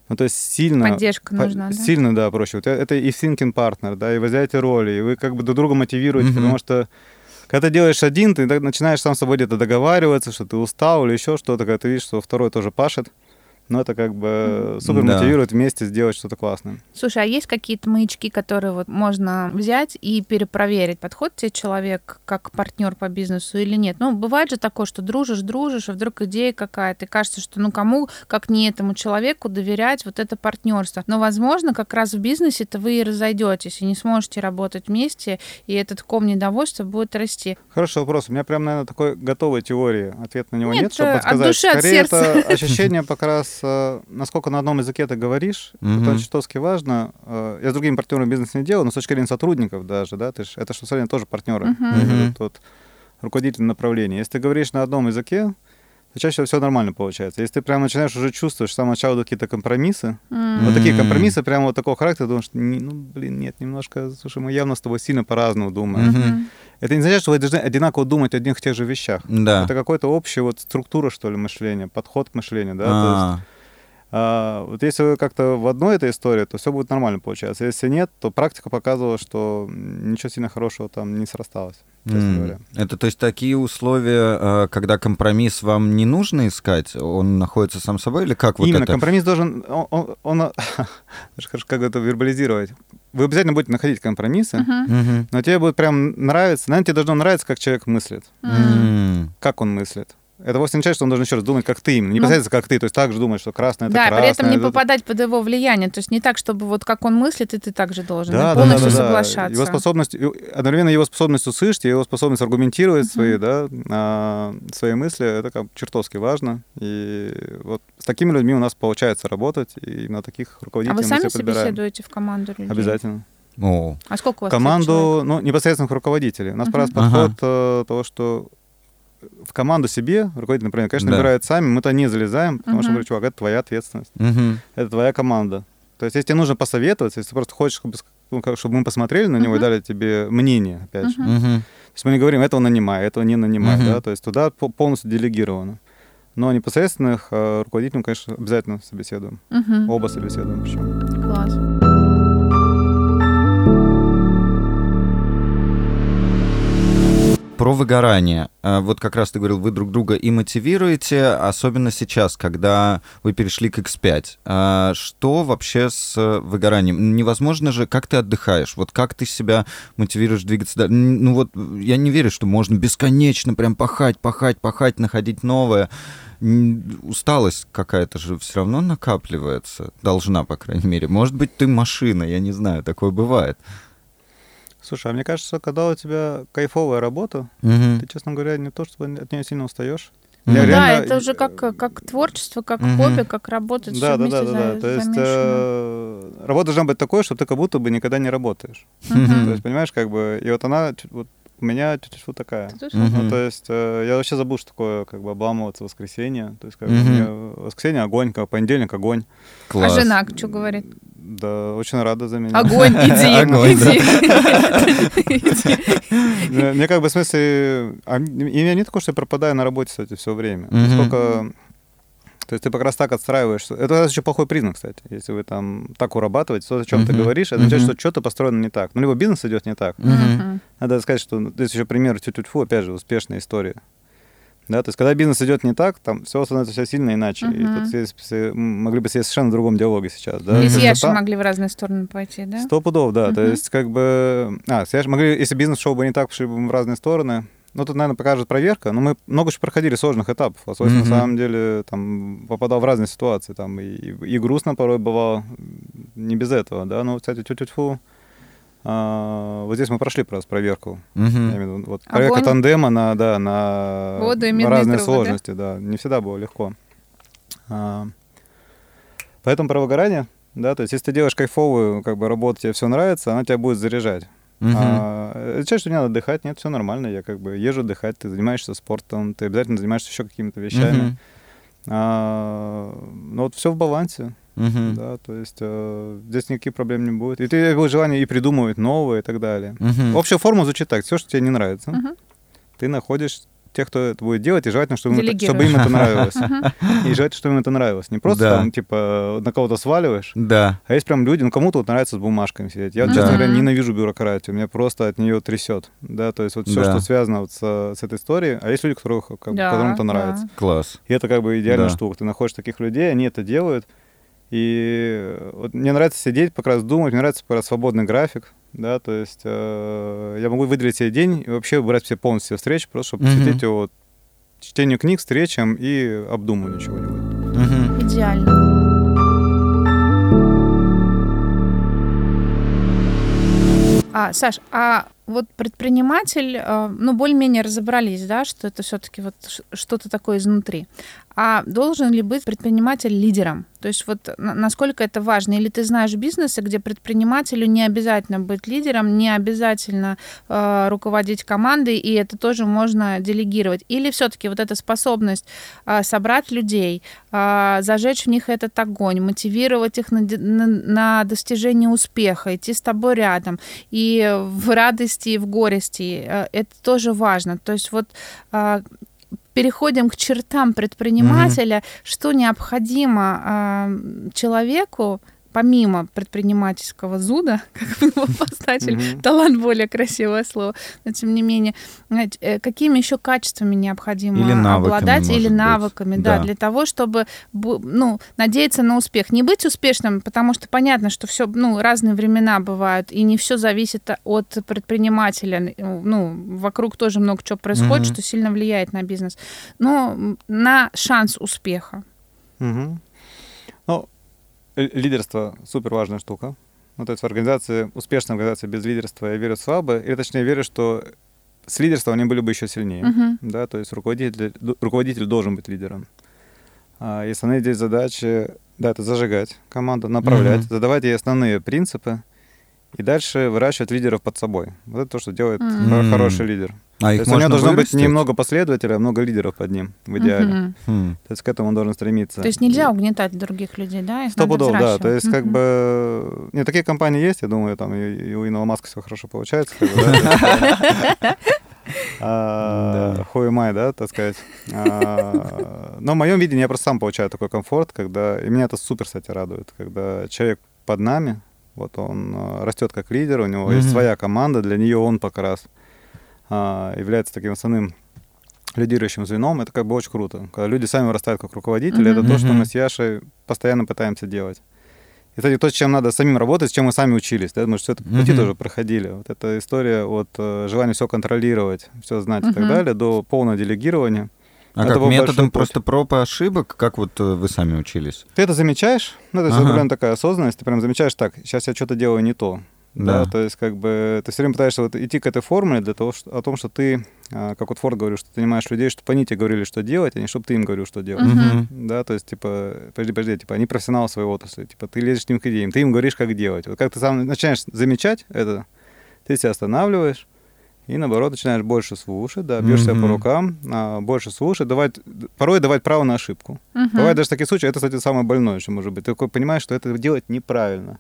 Ну, то есть сильно... Поддержка По- нужна, да? Сильно, да, проще. Вот это и thinking партнер, да, и вы взяете роли, и вы как бы друг друга мотивируете, Мгм. потому что когда ты делаешь один, ты начинаешь сам с собой где-то договариваться, что ты устал или еще что-то, когда ты видишь, что второй тоже пашет, но это как бы супер Да. мотивирует вместе сделать что-то классное. Слушай, а есть какие-то маячки, которые вот можно взять и перепроверить, подходит тебе человек как партнер по бизнесу или нет? Ну, бывает же такое, что дружишь, дружишь, а вдруг идея какая-то, и кажется, что ну кому, как не этому человеку, доверять вот это партнерство. Но, возможно, как раз в бизнесе-то вы и разойдетесь, и не сможете работать вместе, и этот ком недовольства будет расти. Хороший вопрос. У меня прям, наверное, такой готовой теории. Ответ на него Нет, нет, чтобы э, от подсказать. души, от Скорее, сердца. это ощущение как раз, э, насколько на одном языке ты говоришь. Мгм. Это чертовски важно. Э, Я с другими партнерами бизнес не делаю, но с точки зрения сотрудников даже, да, ты ж, это что сегодня тоже партнеры. Мгм. тот руководитель направления. Если ты говоришь на одном языке, то чаще всего все нормально получается. Если ты прям начинаешь уже чувствовать, что с самого начала идут какие-то компромиссы, М. вот такие компромиссы прямо вот такого характера, думаешь, «Не, ну, блин, нет, немножко, слушай, мы явно с тобой сильно по-разному думаем. Мгм. Это не означает, что вы должны одинаково думать о одних и тех же вещах. Да. Это какая-то общая вот структура, что ли, мышления, подход к мышлению, да. То А, а, вот если вы как-то в одной этой истории, то все будет нормально получаться. Если нет, то практика показывала, что ничего сильно хорошего там не срасталось, говоря. Это то есть такие условия, э, когда компромисс вам не нужно искать, он находится сам собой или как вот Именно, это? компромисс должен, он, он- он- как это вербализировать. Вы обязательно будете находить компромиссы. Мгм. но тебе будет прям нравиться, наверное, тебе должно нравиться, как человек мыслит. М. как он мыслит. Это вовсе не означает, что он должен еще раз думать, как ты именно. Не Ну, непосредственно как ты, то есть так же думать, что красное это Да, красное. при этом не это- попадать под его влияние. То есть не так, чтобы вот как он мыслит, и ты так же должен. Да, да, да, полностью да, да. соглашаться. Его способность, одновременно его способность услышать, его способность аргументировать свои, да, а, свои мысли, это как чертовски важно. И вот с такими людьми у нас получается работать, и на таких А руководителей вы мы сами подбираем. собеседуете в команду людей? Обязательно. О, А сколько у вас? Команду, ну, непосредственных руководителей. У нас как раз подход э, того, что в команду себе руководитель, например, конечно, Да. набирает сами, мы то не залезаем, потому что, Мгм. говорю, чувак, это твоя ответственность. мгм. это твоя команда. То есть, если тебе нужно посоветоваться, если ты просто хочешь, чтобы, ну, мы посмотрели на него и Мгм. дали тебе мнение, опять же. Мгм. То есть мы не говорим, этого нанимай, этого не нанимай, Мгм. да, то есть туда по- полностью делегировано. Но непосредственных э, руководителей, мы, конечно, обязательно собеседуем. Мгм. Оба собеседуем причем. Класс. Про выгорание. А, Вот как раз ты говорил, вы друг друга и мотивируете, особенно сейчас, когда вы перешли к X5. А Что вообще с э, выгоранием? Невозможно же, как ты отдыхаешь? Вот как ты себя мотивируешь двигаться дальше? Ну вот я не верю, что можно бесконечно прям пахать, пахать, пахать, находить новое. Усталость какая-то же все равно накапливается. Должна, по крайней мере. Может быть, ты машина, я не знаю, такое бывает. Слушай, а мне кажется, когда у тебя кайфовая работа, Мгм. ты, честно говоря, не то, чтобы от нее сильно устаешь. Ну реально- да, это уже как, как творчество, как Мгм. хобби, как работать. Да, да, да, да, да. То есть э, работа должна быть такой, что ты как будто бы никогда не работаешь. Мгм. То есть, понимаешь, как бы, и вот она, вот у меня чуть-чуть вот такая. Мгм. Ну, то есть э, я вообще забыл, что такое как бы обламываться в воскресенье. То есть как мне воскресенье огонь, как понедельник огонь. А Класс. жена что говорит? Да, очень рада за меня. Огонь, иди, Огонь, иди. Мне как бы в смысле... а, И меня не такое, что я пропадаю на работе, кстати, все время. Сколько... То есть ты как раз так отстраиваешь. Это еще плохой признак, кстати. Если вы там так урабатываете, то, о чем ты говоришь, это означает, Мгм. что что-то построено не так. Ну, либо бизнес идет не так. Надо сказать, что здесь еще пример тю-тю-тьфу, опять же, успешная история. Да, то есть, когда бизнес идет не так, там все становится все сильно иначе. И Мгм. тут все, все м, могли бы сидеть в совершенно другом диалоге сейчас. Да? И То с есть, Яшей там- могли в разные стороны пойти, да? Сто пудов, да. То Мгм. есть, как бы... А, с Яшей могли, если бизнес шел бы не так, пошли бы в разные стороны. Ну, тут, наверное, покажет проверка. Но мы много еще проходили сложных этапов. Особенно, Мгм. на самом деле, там, попадал в разные ситуации. Там, и, и грустно порой бывало, не без этого, да. Ну, кстати, тю-тю-тьфу. А, вот здесь мы прошли просто проверку. Виду, вот проверка Огонь. тандема на, да, на Воду и разные трубы, да? сложности, да? Не всегда было легко. А, поэтому про выгорание, да, то есть если ты делаешь кайфовую как бы работу, тебе все нравится, она тебя будет заряжать. Мгм. А, это означает, что не надо отдыхать, нет, все нормально, я как бы езжу отдыхать, ты занимаешься спортом, ты обязательно занимаешься еще какими-то вещами. Мгм. А, но вот все в балансе, Мгм. да, то есть э, здесь никаких проблем не будет. И ты было желание и придумывать новое и так далее. Мгм. Общая формула звучит так: все, что тебе не нравится, Мгм. ты находишь тех, кто это будет делать, и желательно, чтобы, им это, чтобы им это нравилось. И желательно, чтобы им это нравилось. Не просто Да. там, типа, на кого-то сваливаешь, Да. а есть прям люди, ну, кому-то вот нравится с бумажками сидеть. Я, Да. честно говоря, ненавижу бюрократию, меня просто от нее трясет. Да, то есть вот все, Да. что связано вот с, с этой историей, а есть люди, которых, как Да, которым это да. нравится. Класс. И это как бы идеальная Да. штука. Ты находишь таких людей, они это делают. И вот мне нравится сидеть, как раз думать, мне нравится как раз свободный график, да, то есть э, я могу выделить себе день и вообще выбрать себе полностью встречи, просто чтобы посвятить его чтению книг, встречам и обдумыванию чего-нибудь. Мгм. Идеально. А, Саш, а вот предприниматель, э, ну, более-менее разобрались, да, что это все-таки вот что-то такое изнутри. А должен ли быть предприниматель лидером? То есть вот на- насколько это важно? Или ты знаешь бизнесы, где предпринимателю не обязательно быть лидером, не обязательно э, руководить командой, и это тоже можно делегировать? Или все-таки вот эта способность э, собрать людей, э, зажечь в них этот огонь, мотивировать их на, на- на достижение успеха, идти с тобой рядом, и в радости, и в горести, э, это тоже важно. То есть вот э, переходим к чертам предпринимателя, что необходимо э, человеку, помимо предпринимательского зуда, как бы его обозначили, Мгм. талант более красивое слово, но тем не менее, знаете, э, какими еще качествами необходимо Или навыками, обладать, или быть. навыками, да, Да. для того, чтобы ну, надеяться на успех. Не быть успешным, потому что понятно, что все, ну, разные времена бывают, и не все зависит от предпринимателя. Ну, вокруг тоже много чего происходит, Мгм. что сильно влияет на бизнес. Но на шанс успеха. Мгм. Лидерство супер важная штука. Ну, то есть в организации, успешной организации без лидерства я верю слабо, или точнее верю, что с лидерством они были бы еще сильнее. Мгм. Да, то есть руководитель, руководитель должен быть лидером. А, и основные здесь задачи, да, это зажигать команду, направлять, Мгм. задавать ей основные принципы, и дальше выращивать лидеров под собой. Вот это то, что делает М. хороший лидер. А То их есть у него должно быть вырастить? не много последователей, а много лидеров под ним, в идеале. Хм. То есть к этому он должен стремиться. То есть нельзя угнетать других людей, да? Их Сто пудов, да. То есть, как Мгм. бы... Нет, такие компании есть, я думаю, там и, и у Илона Маска все хорошо получается. как да. А, Да. Так сказать. А, Но в моем видении я просто сам получаю такой комфорт, когда... И меня это супер, кстати, радует, когда человек под нами, вот он а, растет как лидер, у него есть своя команда, для нее он как раз является таким основным лидирующим звеном, это как бы очень круто. Когда люди сами вырастают как руководители, Мгм. это то, что мы с Яшей постоянно пытаемся делать. И, кстати, то, с чем надо самим работать, с чем мы сами учились, да, мы же все это пути Мгм. тоже проходили. Вот эта история от э, желания все контролировать, все знать и так далее, до полного делегирования. А Это как методом путь. просто проб и ошибок? Как вот э, вы сами учились? Ты это замечаешь, ну, это Ага. определенная такая осознанность, ты прям замечаешь, так, сейчас я что-то делаю не то. Да. Да. то есть как бы ты все время пытаешься вот идти к этой формуле для того, что, о том, что ты, а, как вот Форд говорил, что ты нанимаешь людей, чтобы они тебе говорили, что делать, а не чтобы ты им говорил, что делать. Мгм. Да, то есть, типа, подожди, подожди, типа, они профессионалы своей отрасли, типа, ты лезешь к ним к идеям, ты им говоришь, как делать. Вот как ты сам начинаешь замечать это, ты себя останавливаешь, и наоборот начинаешь больше слушать, да, бьешь себя по рукам, а, больше слушать, давать, порой давать право на ошибку. Мгм. Бывают даже такие случаи, это, кстати, самое больное, что может быть. Ты такой понимаешь, что это делать неправильно.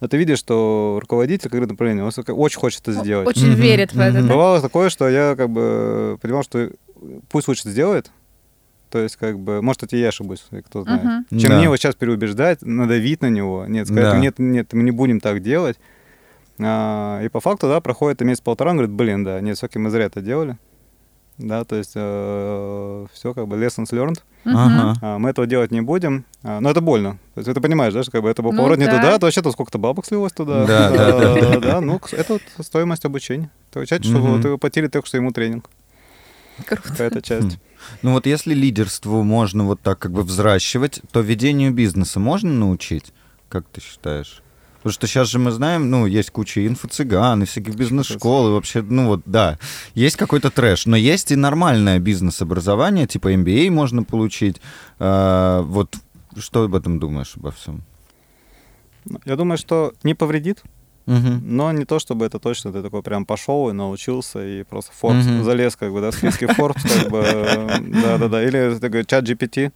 Но ты видишь, что руководитель как направление, он очень хочет это сделать. Очень Мгм. верит в это. Да? Бывало такое, что я как бы понимал, что пусть лучше сделает. То есть, как бы, может, это и я ошибусь, кто знает. Мгм. Чем Да. мне его сейчас переубеждать, надавить на него. Нет, сказать, Да. нет, нет, мы не будем так делать. А, и по факту, да, проходит месяц-полтора, он говорит, блин, да, нет, все-таки мы зря это делали. Да, то есть все как бы lessons learned. Ага. А, мы этого делать не будем. А, но это больно. То есть ты понимаешь, да, что как бы это был Ну поворот не да. туда, то вообще-то сколько-то бабок слилось туда. Да, да, да, да. Ну, это вот стоимость обучения. То есть, что Мгм. вот вы платили только что ему тренинг. Круто. Какая-то часть. Ну вот если лидерству можно вот так как бы взращивать, то ведению бизнеса можно научить? Как ты считаешь? Потому что сейчас же мы знаем, ну, есть куча инфо-цыган и всяких бизнес-школ, и вообще, ну вот, да, есть какой-то трэш, но есть и нормальное бизнес-образование, типа MBA можно получить. А, вот что об этом думаешь обо всем? Я думаю, что не повредит, Мгм. но не то, чтобы это точно ты такой прям пошел и научился, и просто Forbes Мгм. залез, как бы, да, в списке Forbes, как бы, да-да-да, или такой чат GPT,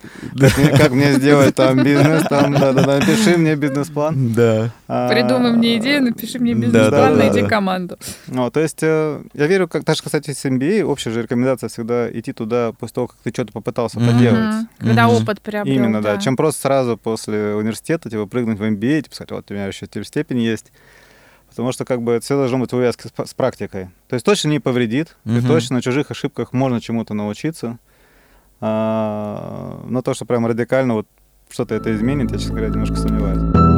как мне, сделать там бизнес, там, да-да-да, напиши мне бизнес-план. Да. А, Придумай мне идею, напиши мне бизнес-план, найди команду. Ну, то есть э, я верю, как даже, кстати, с MBA, общая же рекомендация всегда идти туда после того, как ты что-то попытался поделать. Когда опыт приобрел. Именно, да. Чем просто сразу после университета, типа, прыгнуть в MBA, типа, сказать, вот у меня еще степень есть. Потому что, как бы, все должно быть в увязке с, с практикой. То есть точно не повредит, и Мгм. точно на чужих ошибках можно чему-то научиться. А, но то, что прям радикально вот что-то это изменит, я, честно говоря, немножко сомневаюсь.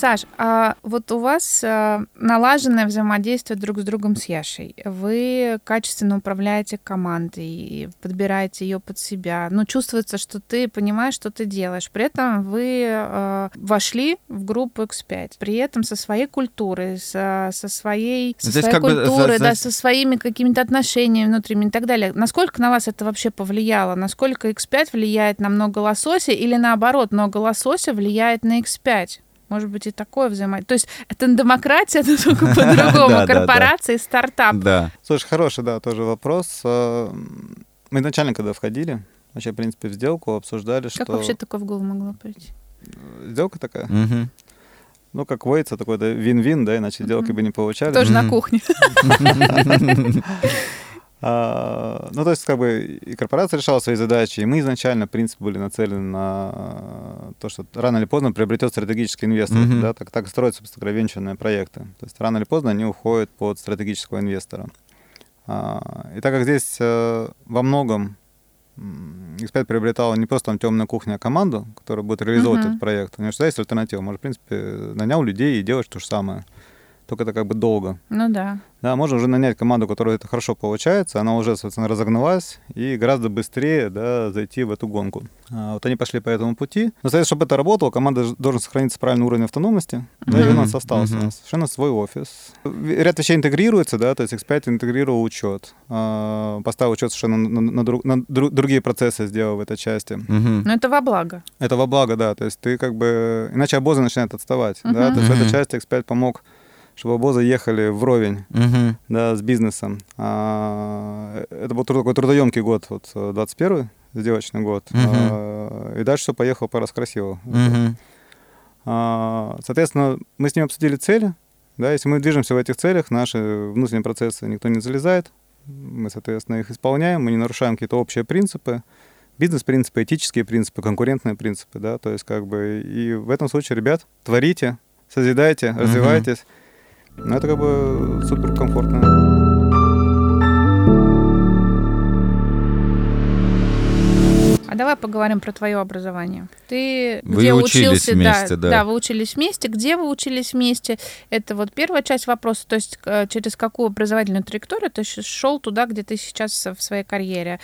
Саш, а вот у вас а, налаженное взаимодействие друг с другом с Яшей. Вы качественно управляете командой, и подбираете ее под себя. Ну, чувствуется, что ты понимаешь, что ты делаешь. При этом вы а, вошли в группу X5. При этом со своей культурой, со, со своей, со Здесь своей как бы культурой, за- да, со своими какими-то отношениями внутренними и так далее. Насколько на вас это вообще повлияло? Насколько X5 влияет на много лосося или наоборот, много лосося влияет на X5? Может быть, и такое взаимодействие. То есть это демократия, но только по-другому. да, да. Корпорация и стартап. Да. Слушай, хороший, да, тоже вопрос. А, Мы изначально, когда входили, вообще, в принципе, в сделку обсуждали, Как что вообще такое в голову могло прийти? сделка такая, ну, как водится, такой да, вин-вин, да, иначе сделки бы не получались. Тоже на кухне. А, ну, то есть, как бы, и корпорация решала свои задачи, и мы изначально, в принципе, были нацелены на то, что рано или поздно приобретет стратегический инвестор, Мгм. да, так, так и строятся, собственно говоря, венчурные проекты. То есть рано или поздно они уходят под стратегического инвестора. А, и так как здесь э, во многом м, X5 приобретала не просто там темная кухня, а команду, которая будет реализовывать Мгм. этот проект, у него всегда есть альтернатива. Может, в принципе, нанял людей и делать то же самое. Только это как бы долго. Ну да. Да, можно уже нанять команду, у которой это хорошо получается, она уже, соответственно, разогналась, и гораздо быстрее да, зайти в эту гонку. А, вот они пошли по этому пути. Но, соответственно, чтобы это работало, команда должен сохраниться правильный уровень автономности, да, и у нас остался. Мгм. Совершенно свой офис. В- Ряд вещей интегрируется, да, то есть X5 интегрировал учет, а, поставил учет совершенно на, на друг- на дру- другие процессы сделал в этой части. Мгм. Но это во благо. Это во благо, да. То есть ты как бы... Иначе обозы начинают отставать. Да? То есть в Мгм. этой части X5 помог, чтобы обозы ехали вровень Мгм. да, с бизнесом. А, это был такой трудоемкий год, вот э, 21 сделочный год. Мгм. А, и дальше все поехало по раз красиво. Мгм. А, соответственно, мы с ним обсудили цели. Да, если мы движемся в этих целях, наши внутренние процессы никто не залезает. Мы, соответственно, их исполняем, мы не нарушаем какие-то общие принципы. Бизнес-принципы, этические принципы, конкурентные принципы, да, то есть как бы и в этом случае, ребят, творите, созидайте, развивайтесь. Ну, это как бы супер комфортно. А давай поговорим про твое образование. Ты Вы где учились учился? вместе, да. Да, вы учились вместе. Где вы учились вместе? Это вот первая часть вопроса. То есть э, через какую образовательную траекторию ты шел туда, где ты сейчас в своей карьере?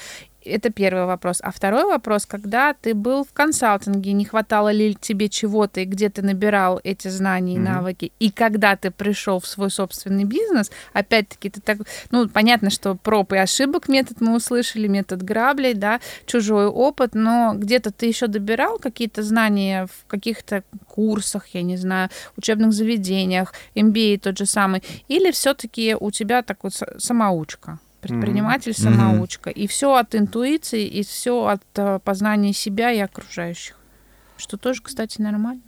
Это первый вопрос. А второй вопрос, когда ты был в консалтинге, не хватало ли тебе чего-то, и где ты набирал эти знания и Мгм. навыки, и когда ты пришел в свой собственный бизнес, опять-таки ты так, ну, понятно, что проб и ошибок метод мы услышали, метод граблей, да, чужой опыт, но где-то ты еще добирал какие-то знания в каких-то курсах, я не знаю, учебных заведениях, MBA тот же самый, или все-таки у тебя такой с- самоучка? Предприниматель-самоучка. И все от интуиции, и все от э, познания себя и окружающих. Что тоже, кстати, нормально,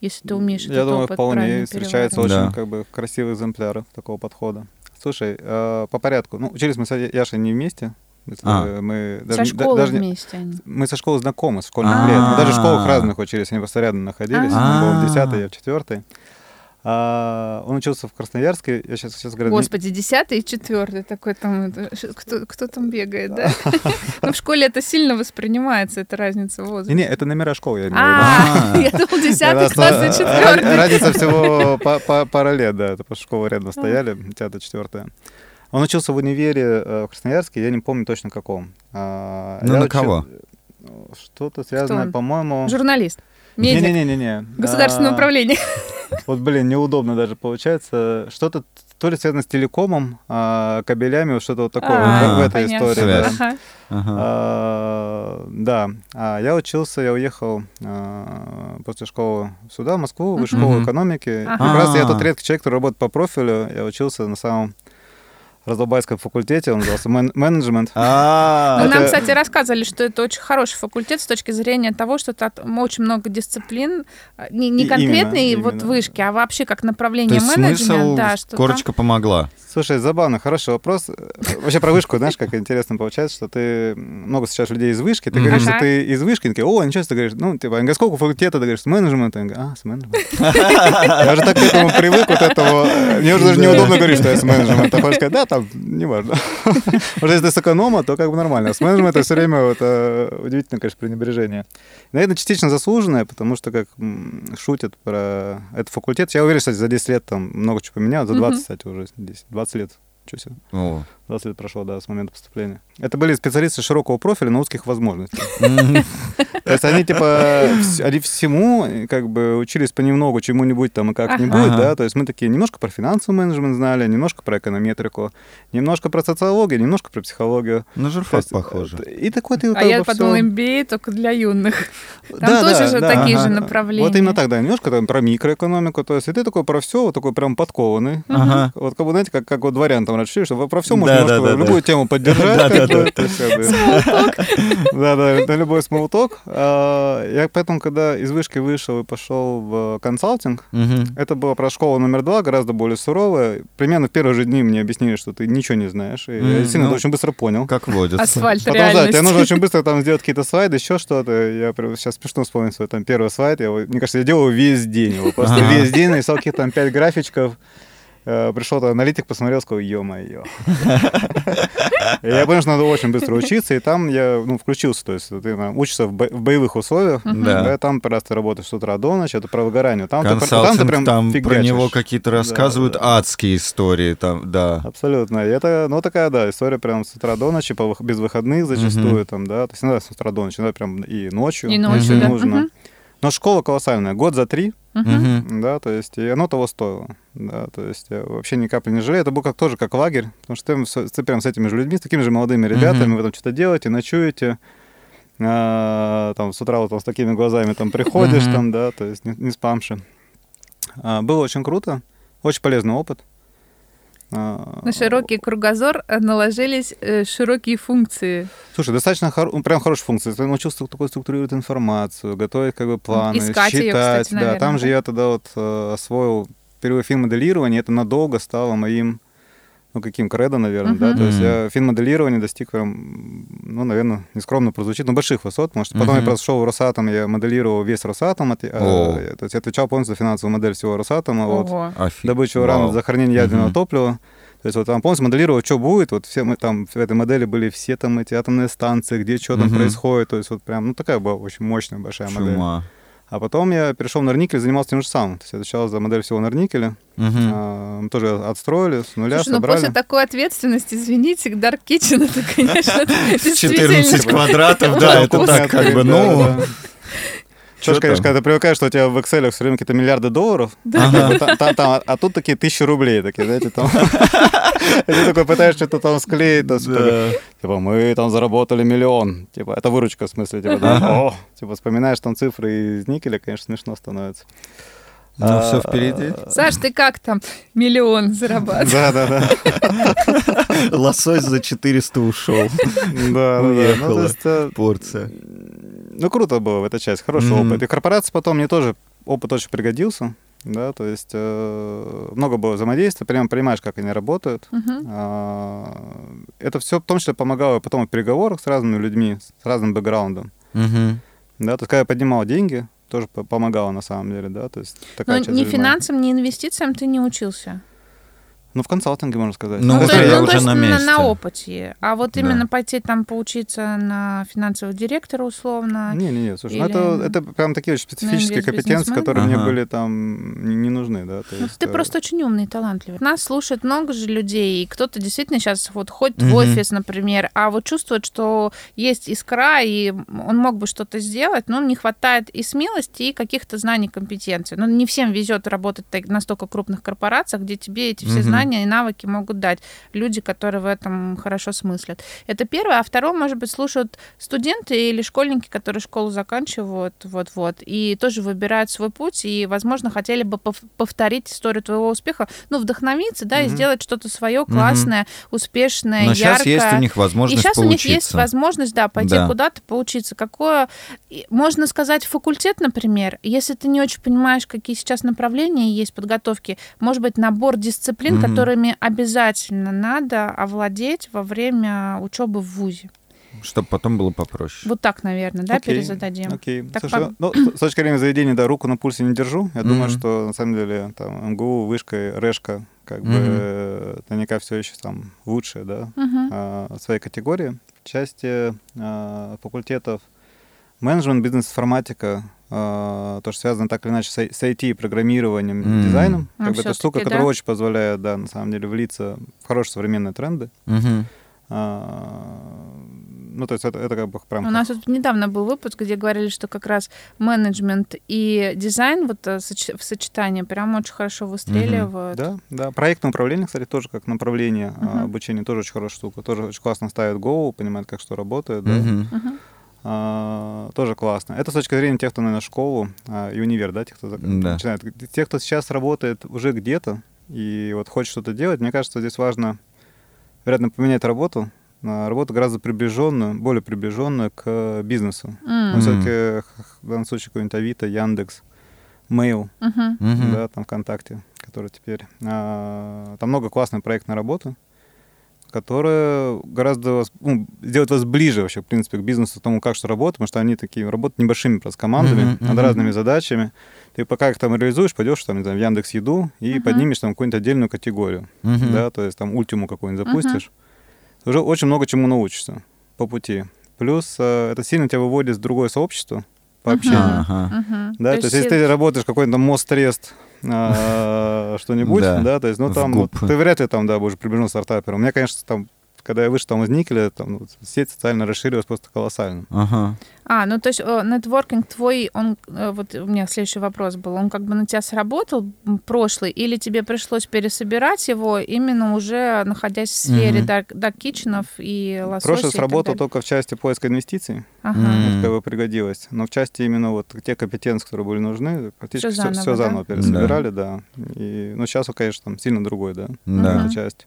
если ты умеешь Я этот думаю, опыт вполне переваривать. очень Да. как бы красивые экземпляры такого подхода. Слушай, э, по порядку. Ну, учились мы с Яшей не вместе. Смысле, А. мы Со даже, да- школы даже вместе они. мы со школы знакомы, с школьных А. лет. Мы даже в школах разных учились, они просто рядом находились. А. Он был в 10 я в 4 он учился в Красноярске. Я сейчас, сейчас говорю, Господи, десятый и четвертый такой там, кто, кто там бегает, да? Ну, в школе это сильно воспринимается, эта разница в Не, это номера школы, я имею в виду. А, А. я думал, десятый класс и а, четвертый. Разница всего па- па- пара лет, да. Это просто школы рядом стояли, пятая, четвертая. Он учился в универе э, в Красноярске, я не помню точно каком. А, Ну, на кого? что-то связанное, по-моему... Журналист. Не-не-не-не. Государственное А, управление. Вот, блин, неудобно даже получается. Что-то то ли связано с телекомом, а, кабелями, вот что-то вот такое А, вот в этой понятно. истории. да. Ага. А, Да, А я учился, я уехал а, после школы сюда, в Москву, в высшую школу экономики. Как раз я тот А. редкий человек, который работает по профилю. Я учился на самом Раздолбайском факультете, он назывался мен- менеджмент. А, Ну, Нам, кстати, рассказывали, что это очень хороший факультет с точки зрения того, что там очень много дисциплин, а, не, конкретные вот вышки, а вообще как то направление есть менеджмент. смысл да, что там- корочка помогла. Слушай, забавно, хороший вопрос. Вообще про вышку, знаешь, как интересно получается, что ты много сейчас людей из вышки, ты говоришь, что ты из вышки, такие, о, ничего, себе», ты говоришь, ну, типа, а сколько факультета, ты говоришь, с менеджмента, Они говорят, а, с менеджмента. Я уже так к этому привык, вот этого, мне уже даже неудобно говорить, что я с менеджмента. Хочешь сказать, да, там, неважно. Уже если ты с эконома, то как бы нормально. А с менеджмента все время вот э, удивительно, конечно, пренебрежение. Наверное, частично заслуженное, потому что, как шутят про этот факультет, я уверен, кстати, за 10 лет там много чего поменялось, за 20, кстати, уже 10, 20 лет. Чё себе. О. 20 лет прошло, да, с момента поступления. Это были специалисты широкого профиля, но узких возможностей. То есть они, типа, они всему, э, как бы, учились понемногу, чему-нибудь там и как-нибудь, да, то есть мы такие немножко про финансовый менеджмент знали, немножко про эконометрику, немножко про социологию, немножко про психологию. На журфак есть, похоже. э, И такой ты А я подумала, MBA только для юных. Там Да, тоже да, же да, такие же направления. Вот именно так, да, немножко там про микроэкономику, то есть и ты такой про все, вот такой прям подкованный. Вот как бы, знаете, как, как вот дворян там раньше, что вы про все можно любую тему поддержать. Да, как да, бы, то есть, как бы, Да, да, это любой смолток. Я поэтому, когда из вышки вышел и пошел в консалтинг, Мгм. это была про школа номер два, гораздо более суровая. Примерно в первые же дни мне объяснили, что ты ничего не знаешь. И я М, действительно ну, это очень быстро понял. Как водится. Асфальт Потому что реальности. тебе нужно очень быстро там сделать какие-то слайды, еще что-то. Я прям сейчас смешно вспомнить свой там первый слайд. Я, мне кажется, я делал весь день. Его просто Ага. весь день нарисовал какие-то там пять графичков. Э, Пришел аналитик, посмотрел, сказал, ё-моё. Я понял, что надо очень быстро учиться, и там я ну, включился. То есть ты там, учишься в, бо- в боевых условиях, Да. да, там просто работаешь с утра до ночи, это про выгорание. Там, ты, пр- там ты Консалтинг, прям там про него какие-то Да, рассказывают да. адские истории, там, да. Абсолютно. И это, ну, такая, да, история прям с утра до ночи, по без выходных зачастую, там, да. То есть иногда с утра до ночи, иногда прям и ночью. И ночью, если да. нужно. Но школа колоссальная. Год за три, Мгм. да, то есть, и оно того стоило. Да, то есть я вообще ни капли не жалею. Это был как тоже как лагерь, потому что ты, ты прям с этими же людьми, с такими же молодыми ребятами, Мгм. вы там что-то делаете, ночуете, а, там с утра вот там с такими глазами там приходишь, там, да, то есть не, не спамши. А, было очень круто, очень полезный опыт. А, На широкий кругозор э, наложились э, широкие функции. Слушай, достаточно хоро- ну, прям хорошая функция. Ты научился такой структурировать информацию, готовить как бы планы, Искать считать. кстати, да, наверное, там же да? я тогда вот э, освоил первый финмоделирование, это надолго стало моим, ну, каким кредо, наверное, да, то есть я финмоделирование достиг прям, ну, наверное, нескромно прозвучит, но больших высот, потому что потом я Мгм. просто шел в Росатом, я моделировал весь Росатом, от- э, О. то есть я отвечал полностью за финансовую модель всего Росатома, вот, Ого. Офиг- добычу урана, Вау. за хранение ядерного Мгм. топлива. То есть вот там полностью моделировал, что будет. Вот все мы там в этой модели были все там эти атомные станции, где что там Мгм. происходит. То есть вот прям, ну такая была очень мощная большая модель. А потом я перешел на Норникель, занимался тем же самым. То есть я отвечал за модель всего Норникеля. Мгм. А, мы тоже отстроили, с нуля Слушай, ну собрали. после такой ответственности, извините, Dark Kitchen, это, конечно, 14 действительно... квадратов, да, это так как бы, ну... чё Тоже, конечно, когда ты привыкаешь, что у тебя в Excel все время какие-то миллиарды долларов, а- тут такие тысячи рублей, такие, знаете, там. Ты такой пытаешься что-то там склеить. Типа, мы там заработали миллион. Типа, это выручка, в смысле, типа, типа, вспоминаешь там цифры из никеля, конечно, смешно становится. Ну, А, все впереди. Саш, ты как там миллион зарабатываешь? Да, да, да. Лосось за 400 ушел. Да. Ну, Уехала. э, Порция. ну, круто было в этой части, хороший опыт. И в корпорации потом мне тоже опыт очень пригодился. Да, то есть э, много было взаимодействия, прямо понимаешь, как они работают. Мгм. А, Это все в том числе помогало потом в переговорах с разными людьми, с разным бэкграундом. Мгм. Да, то есть, когда я поднимал деньги, тоже по- помогало на самом деле, да, то есть Но такая часть ни занимает. финансам, ни инвестициям ты не учился. Ну, в консалтинге, можно сказать. Ну, Ну, то, я ну, уже то есть на месте. на опыте. А вот Да. именно пойти там поучиться на финансового директора условно. Не-не-не, слушай, ну Или это, это прям такие очень специфические компетенции, которые мне Ага. были там не, не нужны, да. То Ну, есть, ты э, просто очень умный и талантливый. Нас слушает много же людей, и кто-то действительно сейчас вот ходит Мгм. в офис, например, а вот чувствует, что есть искра, и он мог бы что-то сделать, но не хватает и смелости, и каких-то знаний, компетенций. Но не всем везет работать так- на столько крупных корпорациях, где тебе эти все Мгм. знания и навыки могут дать люди, которые в этом хорошо смыслят. Это первое. А второе, может быть, слушают студенты или школьники, которые школу заканчивают, вот-вот, и тоже выбирают свой путь, и, возможно, хотели бы пов- повторить историю твоего успеха, ну, вдохновиться, да, и Мгм. сделать что-то свое классное, успешное, Но яркое. сейчас есть у них И возможность сейчас у них есть поучиться. возможность, да, пойти Да. куда-то поучиться. Какое, и можно сказать, факультет, например, если ты не очень понимаешь, какие сейчас направления есть подготовки, может быть, набор дисциплин, Мгм. Которыми обязательно надо овладеть во время учебы в ВУЗе. Чтобы потом было попроще. Вот так, наверное, да, Окей, перезададим. Окей. Так Слушай, по- ну, с точки зрения заведения, да, руку на пульсе не держу. Я думаю, Мгм. что на самом деле там МГУ, Вышка, Решка, как бы Мгм. э, наверняка все еще там лучшие, да, Мгм. а, своей категории. В части а, факультетов менеджмент, бизнес-информатика, а, то, что связано так или иначе с, IT, программированием, М. дизайном, А, как бы это штука, да? которая очень позволяет, да, на самом деле, влиться в хорошие современные тренды. Мгм. А, ну, то есть это, это как бы прям... У нас тут недавно был выпуск, где говорили, что как раз менеджмент и дизайн вот э, соч- в сочетании прям очень хорошо выстреливают. Да, да. Проектное управление, кстати, тоже как направление а, Мгм. обучения, тоже очень хорошая штука. Тоже очень классно ставит голову, понимает, как что работает. да. Мгм. Мгм. А, тоже классно. Это с точки зрения тех, кто, наверное, школу а, и универ, да, тех, кто Да. начинает. Тех, кто сейчас работает уже где-то и вот хочет что-то делать, мне кажется, здесь важно, вероятно, поменять работу, на работу гораздо приближенную, более приближенную к бизнесу. М. Ну, все-таки в данном случае какой-нибудь Авито, Яндекс, Mail. Мгм. да, там ВКонтакте, который теперь. а, там много классной проектной работы, которая гораздо вас, ну, сделает вас ближе вообще, в принципе, к бизнесу, к тому, как что работать, потому что они такие работают небольшими просто командами, Мгм, над мгм. разными задачами. Ты пока их там реализуешь, пойдешь там, не знаю, в Яндекс Еду и Мгм. поднимешь там какую-нибудь отдельную категорию, Мгм. да, то есть там ультиму какую-нибудь запустишь. Ты уже очень много чему научишься по пути. Плюс э, это сильно тебя выводит в другое сообщество по общению. Ага. Мгм. Да, то есть, если ты работаешь какой-то мост-трест, что-нибудь, Да, то есть, ну там, ты вряд ли там, да, будешь приближен стартапером. У меня, конечно, там, когда я вышел там из Никеля, там ну, сеть социально расширилась просто колоссально. Ага. А, ну то есть нетворкинг твой, он, э, вот у меня следующий вопрос был, он как бы на тебя сработал прошлый, или тебе пришлось пересобирать его именно уже находясь в сфере Мгм. дарк, даркиченов и и так сработал далее? только в части поиска инвестиций, Ага. Вот, как бы пригодилось. Но в части именно вот тех компетенций, которые были нужны, практически все, заново, да? заново пересобирали, да. И, ну, сейчас, конечно, там сильно другой, да, Да. часть.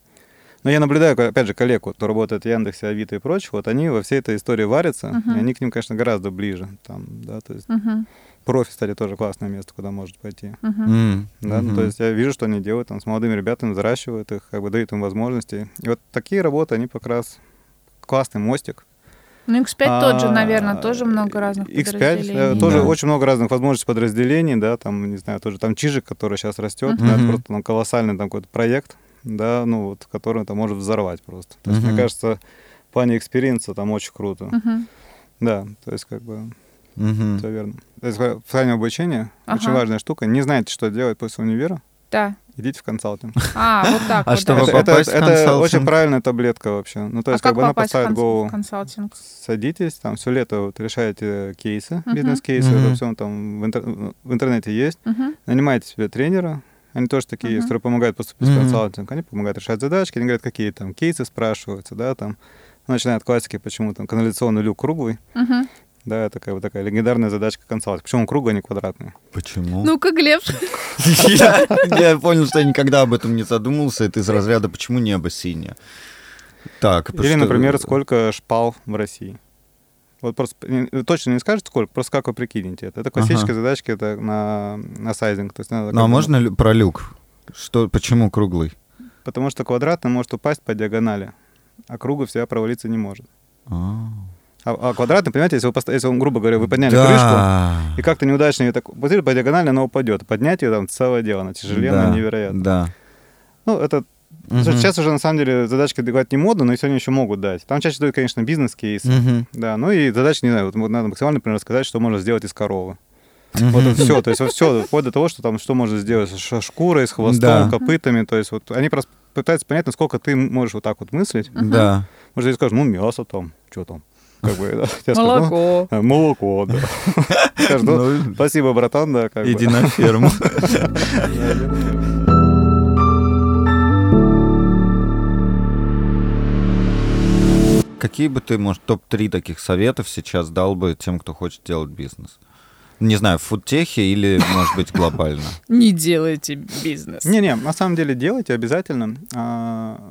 Но я наблюдаю, опять же, коллег, кто работает в Яндексе, Авито и прочее, вот они во всей этой истории варятся, Мгм. и они к ним, конечно, гораздо ближе. Там, да, то есть Мгм. профи, кстати, тоже классное место, куда может пойти. Мгм. М. Да, ну, то есть я вижу, что они делают там с молодыми ребятами, взращивают их, как бы дают им возможности. И вот такие работы, они как раз классный мостик. Ну, X5 тот же, А, наверное, тоже много разных X5, подразделений. э, тоже Да. очень много разных возможностей подразделений, да, там, не знаю, тоже там Чижик, который сейчас растет, да, это просто ну, колоссальный там какой-то проект, да, ну, вот, который там может взорвать просто. То есть, Мгм. мне кажется, в плане experience а там очень круто. Мгм. Да, то есть, как бы, Мгм. все верно. То есть, в плане обучения очень Ага. важная штука. Не знаете, что делать после универа, Да. идите в консалтинг. А, вот так А вот. чтобы да. это, это- попасть это очень правильная таблетка вообще. Ну, то А есть, как как бы она поставит голову. консалтинг? Садитесь, там все лето вот, решаете кейсы, бизнес-кейсы, это все там в, интер- в интернете есть. Мгм. Нанимаете себе тренера, они тоже такие, Мгм. которые помогают поступить в Мгм. консалтинг. Они помогают решать задачки, они говорят, какие там кейсы спрашиваются, да, там. Начинают классики, почему там канализационный люк круглый, Мгм. да, это как бы такая легендарная задачка консалтинга. Почему он круглый, а не квадратный? Почему? Ну-ка, Глеб. Я, понял, что я никогда об этом не задумывался. Это из разряда «Почему небо синее?» Так, Или, например, сколько шпал в России. Вот просто не- точно не скажете, сколько, просто как вы прикинете это. Это классическая задачка это на, на сайзинг. То есть надо Ну, а можно лю- про люк? Что, почему круглый? Потому что квадратный может упасть по диагонали, а круглый всегда провалиться не может. А. А, а квадратный, понимаете, если, вы если он, грубо говоря, вы подняли крышку, Да. и как-то неудачно ее так пустили по диагонали, она упадет. Поднять ее там целое дело, она тяжеленная, Да, невероятно. Да. Ну, это Потому что. Сейчас уже на самом деле задачки давать не модно, но и сегодня еще могут дать. Там чаще дают, конечно, бизнес-кейсы. Мгм. Да, ну и задача, не знаю, вот надо максимально, например, рассказать, что можно сделать из коровы. Вот это все, то есть все, вплоть до того, что там что можно сделать с шкурой, с хвостом, Да. копытами, то есть вот они просто пытаются понять, насколько ты можешь вот так вот мыслить. Да. Может, я скажу, ну, мясо там, что там, как бы, да. Я скажу, ну, Молоко. э, молоко, да. Скажу, ну, Ну, спасибо, братан, да, как бы. Иди на ферму. Какие бы ты, может, топ-3 таких советов сейчас дал бы тем, кто хочет делать бизнес? Не знаю, в фудтехе или, может быть, глобально? Не делайте бизнес. Не-не, на самом деле делайте обязательно. А,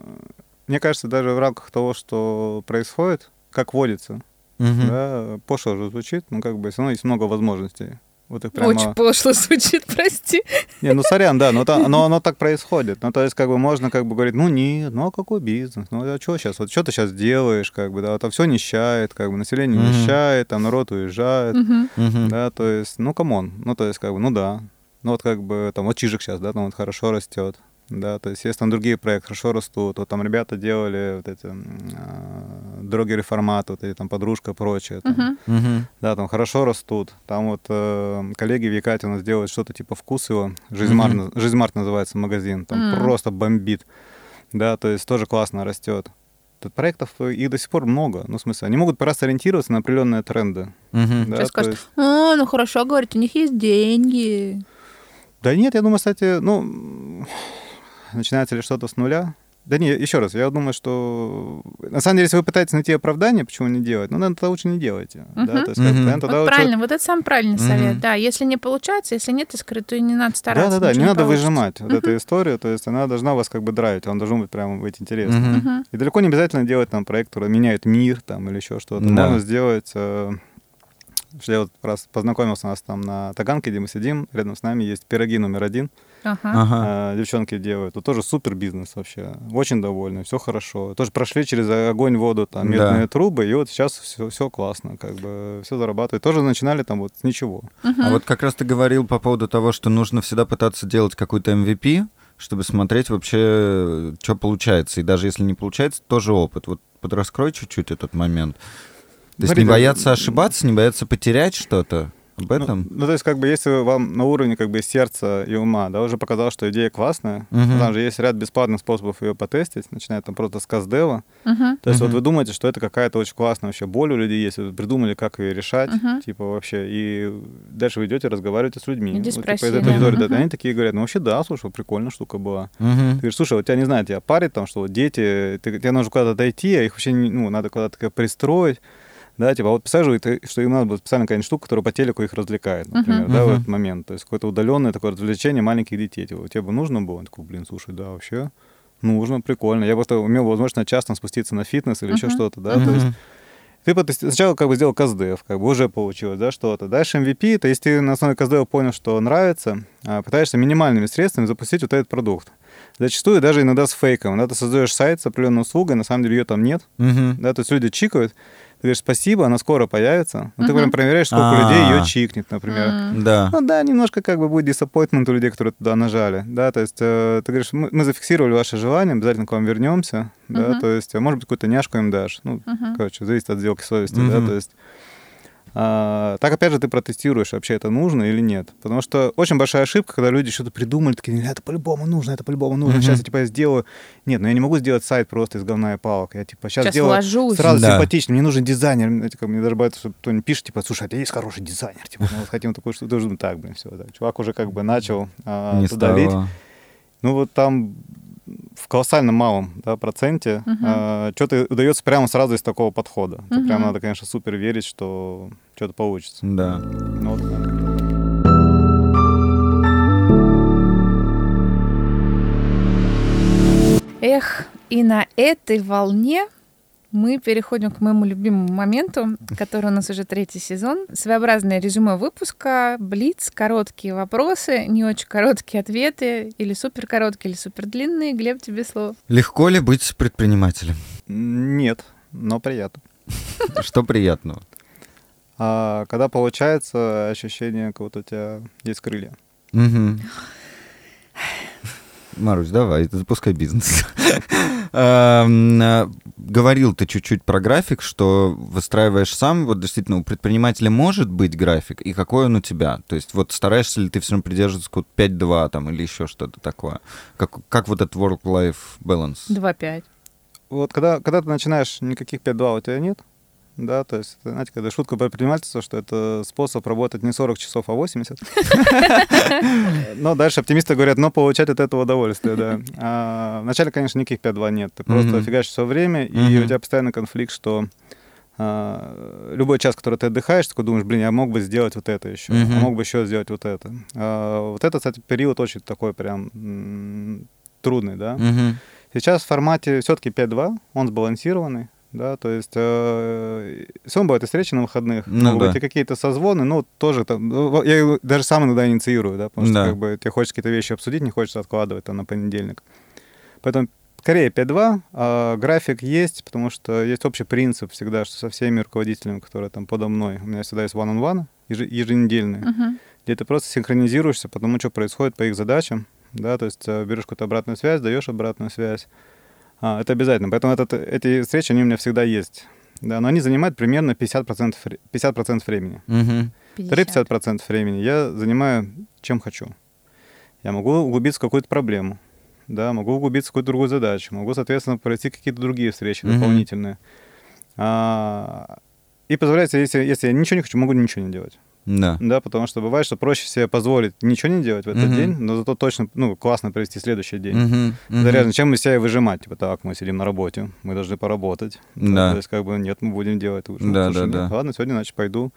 Мне кажется, даже в рамках того, что происходит, как водится, да, пошло же звучит, но как бы все равно есть много возможностей. Вот их прямо... Очень пошло звучит, прости. Не, ну сорян, да, но, та- но оно так происходит. Ну, то есть, как бы можно как бы говорить, ну нет, ну а какой бизнес? Ну а что сейчас? Вот что ты сейчас делаешь, как бы, да, это все нищает, как бы население Мгм. нищает, там народ уезжает. Мгм. да, то есть, ну come on, ну то есть, как бы, ну да. Ну вот как бы там вот Чижик сейчас, да, там вот хорошо растет. Да, то есть есть там другие проекты хорошо растут. Вот там ребята делали вот эти а, дороги реформат, вот эти там подружка прочее. там. Мгм. Да, там хорошо растут. Там вот э, коллеги в Якате у нас делают что-то типа вкусово. Жизмарт, Мгм. Жизмарт называется магазин. Там М. просто бомбит. Да, то есть тоже классно растет. Тут проектов э, их до сих пор много. Ну, в смысле, они могут просто ориентироваться на определенные тренды. Мгм. Да, Сейчас то скажут, есть- а, ну хорошо, говорит, у них есть деньги. да нет, я думаю, кстати, ну, начинается ли что-то с нуля? Да не, еще раз, я думаю, что на самом деле, если вы пытаетесь найти оправдание, почему не делать, ну, наверное, тогда лучше не делайте. Да, то есть, Вот лучше- правильно, вот это самый правильный Мгм. совет. Да, если не получается, если нет искры, то и не надо стараться. Да, да, да, ничего не надо получится. выжимать вот эту историю, то есть она должна вас как бы драйвить, он должен быть прямо быть интересным. Мгм. Мгм. И далеко не обязательно делать там проект, который меняет мир там или еще что-то. Да. Можно сделать, э, что я вот раз познакомился у нас там на Таганке, где мы сидим, рядом с нами есть пироги номер один, Ага. Э, девчонки делают, это тоже супер бизнес вообще, очень довольны, все хорошо. Тоже прошли через огонь, воду, там, Да. медные трубы, и вот сейчас все, все классно, как бы все зарабатывают. Тоже начинали там вот с ничего. Мгм. А вот как раз ты говорил по поводу того, что нужно всегда пытаться делать какой-то MVP, чтобы смотреть вообще, что получается. И даже если не получается, тоже опыт. Вот подраскрой чуть-чуть этот момент. То есть Смотри, не да, бояться ошибаться, не бояться потерять что-то. Об этом? Ну, ну, то есть, как бы, если вам на уровне как бы сердца и ума, да, уже показалось, что идея классная, Мгм. там же есть ряд бесплатных способов ее потестить, начиная там просто с каздева. Мгм. То есть, Мгм. вот вы думаете, что это какая-то очень классная вообще боль у людей есть, вы придумали, как ее решать, Мгм. типа вообще, и дальше вы идете, разговариваете с людьми. Иди Вот, типа, спроси, этой да. аудитории, да, Мгм. они такие говорят, ну вообще да, слушай, прикольная штука была. Мгм. Ты говоришь, слушай, вот тебя не знаю, тебя парит там, что вот дети, ты, тебе нужно куда-то дойти, а их вообще, не- ну, надо куда-то пристроить. Да, типа, а вот представляешь, ты- что им надо будет специально какая-нибудь штука, которая по телеку их развлекает, например, Мгм. да, в Мгм. этот момент. То есть какое-то удаленное такое развлечение маленьких детей. Типа, тебе бы нужно было? Он такой, блин, слушай, да, вообще нужно, прикольно. Я просто имел возможность на час там спуститься на фитнес или еще Мгм. что-то, да, то есть ты сначала как бы сделал КСДФ, как бы уже получилось, да, что-то. Дальше MVP, то есть ты на основе КСДФ понял, что нравится, а, пытаешься минимальными средствами запустить вот этот продукт. Зачастую даже иногда с фейком. Да, ты создаешь сайт с определенной услугой, на самом деле ее там нет. Мгм. Да, то есть люди чикают, ты говоришь спасибо, она скоро появится. Но ты Мгм. прям проверяешь, сколько А. людей ее чикнет, например. Да. Ну да, немножко как бы будет disappointment у людей, которые туда нажали. Да, то есть э, ты говоришь, мы, мы зафиксировали ваше желание, обязательно к вам вернемся. Да, то есть, а может быть, какую-то няшку им дашь. Ну, короче, зависит от сделки совести, да, то есть. А, так, опять же, ты протестируешь, вообще это нужно или нет. Потому что очень большая ошибка, когда люди что-то придумали, такие, это по-любому нужно, это по-любому нужно. Сейчас я, типа, я сделаю... Нет, ну я не могу сделать сайт просто из говна и палок. Я, типа, сейчас, Сейчас сделаю вложусь. сразу Да. симпатично. Мне нужен дизайнер. Как Мне даже бывает, что кто-нибудь пишет, типа, слушай, а у тебя есть хороший дизайнер? Типа, мы вот хотим такой, что должен так, блин, все. Так. Чувак уже как бы начал а, туда лить. Ну вот там в колоссально малом да, проценте Мгм. что-то удается прямо сразу из такого подхода. Это Мгм. прям надо, конечно, супер верить, что что-то получится. Да. Ну, вот, да. Эх, и на этой волне мы переходим к моему любимому моменту, который у нас уже третий сезон. Своеобразное резюме выпуска, блиц, короткие вопросы, не очень короткие ответы, или супер короткие, или супер длинные. Глеб, тебе слово. Легко ли быть предпринимателем? Нет, но приятно. Что приятного? А когда получается ощущение, как будто у тебя есть крылья. Марусь, давай, запускай бизнес. Эм, э, говорил ты чуть-чуть про график, что выстраиваешь сам. Вот действительно, у предпринимателя может быть график, и какой он у тебя? То есть вот стараешься ли ты все равно придерживаться код 5-2 там или еще что-то такое? Как, как вот этот work-life balance? 2-5. Вот когда, когда ты начинаешь, никаких 5-2 у тебя нет, да, то есть, знаете, когда шутка про предпринимательство, что это способ работать не 40 часов, а 80. Но дальше оптимисты говорят, но получать от этого удовольствие, да. А вначале, конечно, никаких 5-2 нет. Ты просто фигачишь все время, и у тебя постоянно конфликт, что а, любой час, который ты отдыхаешь, такой думаешь, блин, я мог бы сделать вот это еще, uh мог бы еще сделать вот это. А, вот этот, кстати, период очень такой прям трудный, да. Сейчас в формате все-таки 5-2, он сбалансированный, да, то есть э, все равно бывают и встречи на выходных, ну, могут да. быть и какие-то созвоны, ну, тоже там, ну, я даже сам иногда инициирую, да, потому да. что как бы тебе хочется какие-то вещи обсудить, не хочется откладывать там на понедельник. Поэтому скорее 5-2, а график есть, потому что есть общий принцип всегда, что со всеми руководителями, которые там подо мной, у меня всегда есть one-on-one, еженедельные, uh-huh. где ты просто синхронизируешься по тому, что происходит по их задачам, да, то есть э, берешь какую-то обратную связь, даешь обратную связь, это обязательно. Поэтому этот, эти встречи, они у меня всегда есть. Да, но они занимают примерно 50%, 50% времени. Угу. 50. 50% времени я занимаю чем хочу. Я могу углубиться в какую-то проблему, да, могу углубиться в какую-то другую задачу, могу, соответственно, пройти какие-то другие встречи угу. дополнительные. А, и позволяется, если, если я ничего не хочу, могу ничего не делать. Да. Да, потому что бывает, что проще себе позволить ничего не делать в этот uh-huh. день, но зато точно, ну, классно провести следующий день. Uh-huh. Uh-huh. Да, реально, чем мы себя и выжимать? Типа, так, мы сидим на работе, мы должны поработать. Да. То есть, как бы, нет, мы будем делать лучше. Да, Слушай, да, да. Ладно, сегодня, значит, пойду,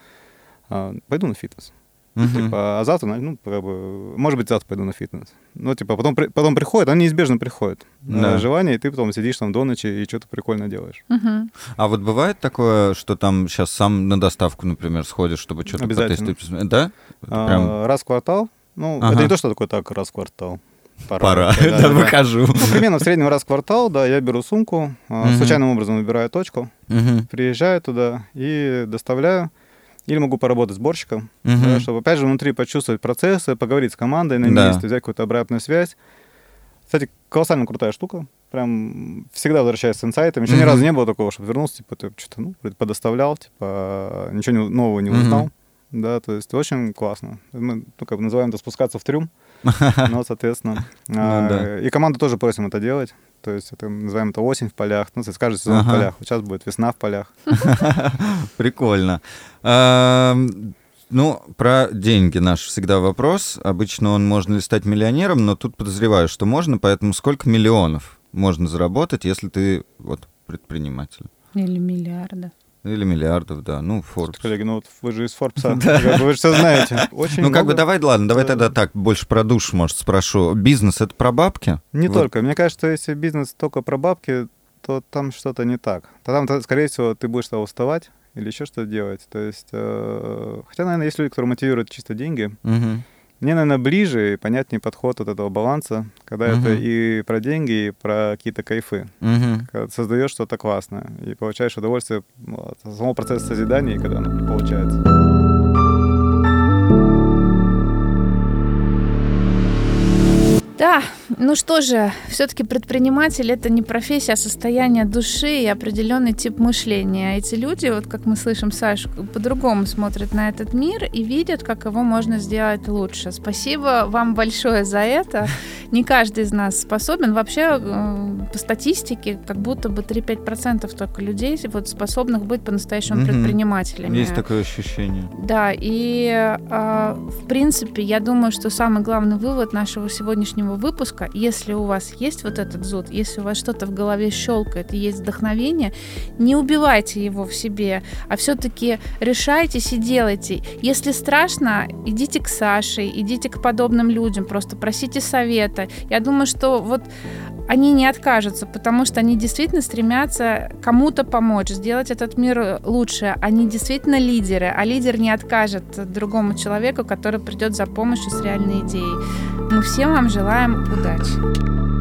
а, пойду на фитнес. Uh-huh. Типа, а завтра, ну, как бы, может быть, завтра пойду на фитнес. Ну, типа, потом, потом приходит, он неизбежно приходит. Да. Желание, и ты потом сидишь там до ночи и что-то прикольно делаешь. Uh-huh. А вот бывает такое, что там сейчас сам на доставку, например, сходишь, чтобы что-то Обязательно. потестить? Да? А, прям... Раз в квартал. Ну, ага. это не то, что такое так, раз в квартал. Пора, Пора. да, да, выхожу. Ну, примерно в среднем раз в квартал, да, я беру сумку, uh-huh. случайным образом выбираю точку, uh-huh. приезжаю туда и доставляю. Или могу поработать сборщиком, uh-huh. да, чтобы, опять же, внутри почувствовать процессы, поговорить с командой на месте, да. взять какую-то обратную связь. Кстати, колоссально крутая штука. Прям всегда возвращаюсь с инсайтом. Еще uh-huh. ни разу не было такого, чтобы вернулся, типа, ты что-то, ну, подоставлял, типа, ничего нового не узнал. Uh-huh. Да, то есть очень классно. Мы, ну, как бы называем это спускаться в трюм. Ну, соответственно. Ну а, и команду тоже просим это делать. То есть это называем это осень в полях, ну, то каждый сезон ага. в полях. сейчас будет весна в полях. Прикольно. Ну, про деньги наш всегда вопрос. Обычно он можно ли стать миллионером, но тут подозреваю, что можно, поэтому сколько миллионов можно заработать, если ты вот предприниматель? Или миллиарда. Или миллиардов, да. Ну, Forbes. Коллеги, ну вот вы же из Форбса. Вы же все знаете. Очень ну, как бы давай, ладно, давай тогда так, больше про душу, может, спрошу. Бизнес — это про бабки? Не только. Мне кажется, если бизнес только про бабки, то там что-то не так. Там, скорее всего, ты будешь уставать или еще что-то делать. То есть, э, хотя, наверное, есть люди, которые мотивируют чисто деньги. Мне, наверное, ближе и понятнее подход от этого баланса, когда uh-huh. это и про деньги, и про какие-то кайфы. Uh-huh. Когда ты создаешь что-то классное и получаешь удовольствие от самого процесса созидания, когда оно получается. Да, ну что же, все-таки предприниматель это не профессия, а состояние души и определенный тип мышления. Эти люди, вот как мы слышим Сашу, по-другому смотрят на этот мир и видят, как его можно сделать лучше. Спасибо вам большое за это. Не каждый из нас способен. Вообще, э, по статистике, как будто бы 3-5% только людей вот способных быть по-настоящему угу. предпринимателями. Есть такое ощущение. Да, и э, в принципе, я думаю, что самый главный вывод нашего сегодняшнего сегодняшнего выпуска, если у вас есть вот этот зуд, если у вас что-то в голове щелкает и есть вдохновение, не убивайте его в себе, а все-таки решайтесь и делайте. Если страшно, идите к Саше, идите к подобным людям, просто просите совета. Я думаю, что вот они не откажутся, потому что они действительно стремятся кому-то помочь, сделать этот мир лучше. Они действительно лидеры, а лидер не откажет другому человеку, который придет за помощью с реальной идеей. Мы всем вам желаем удачи. Thanks.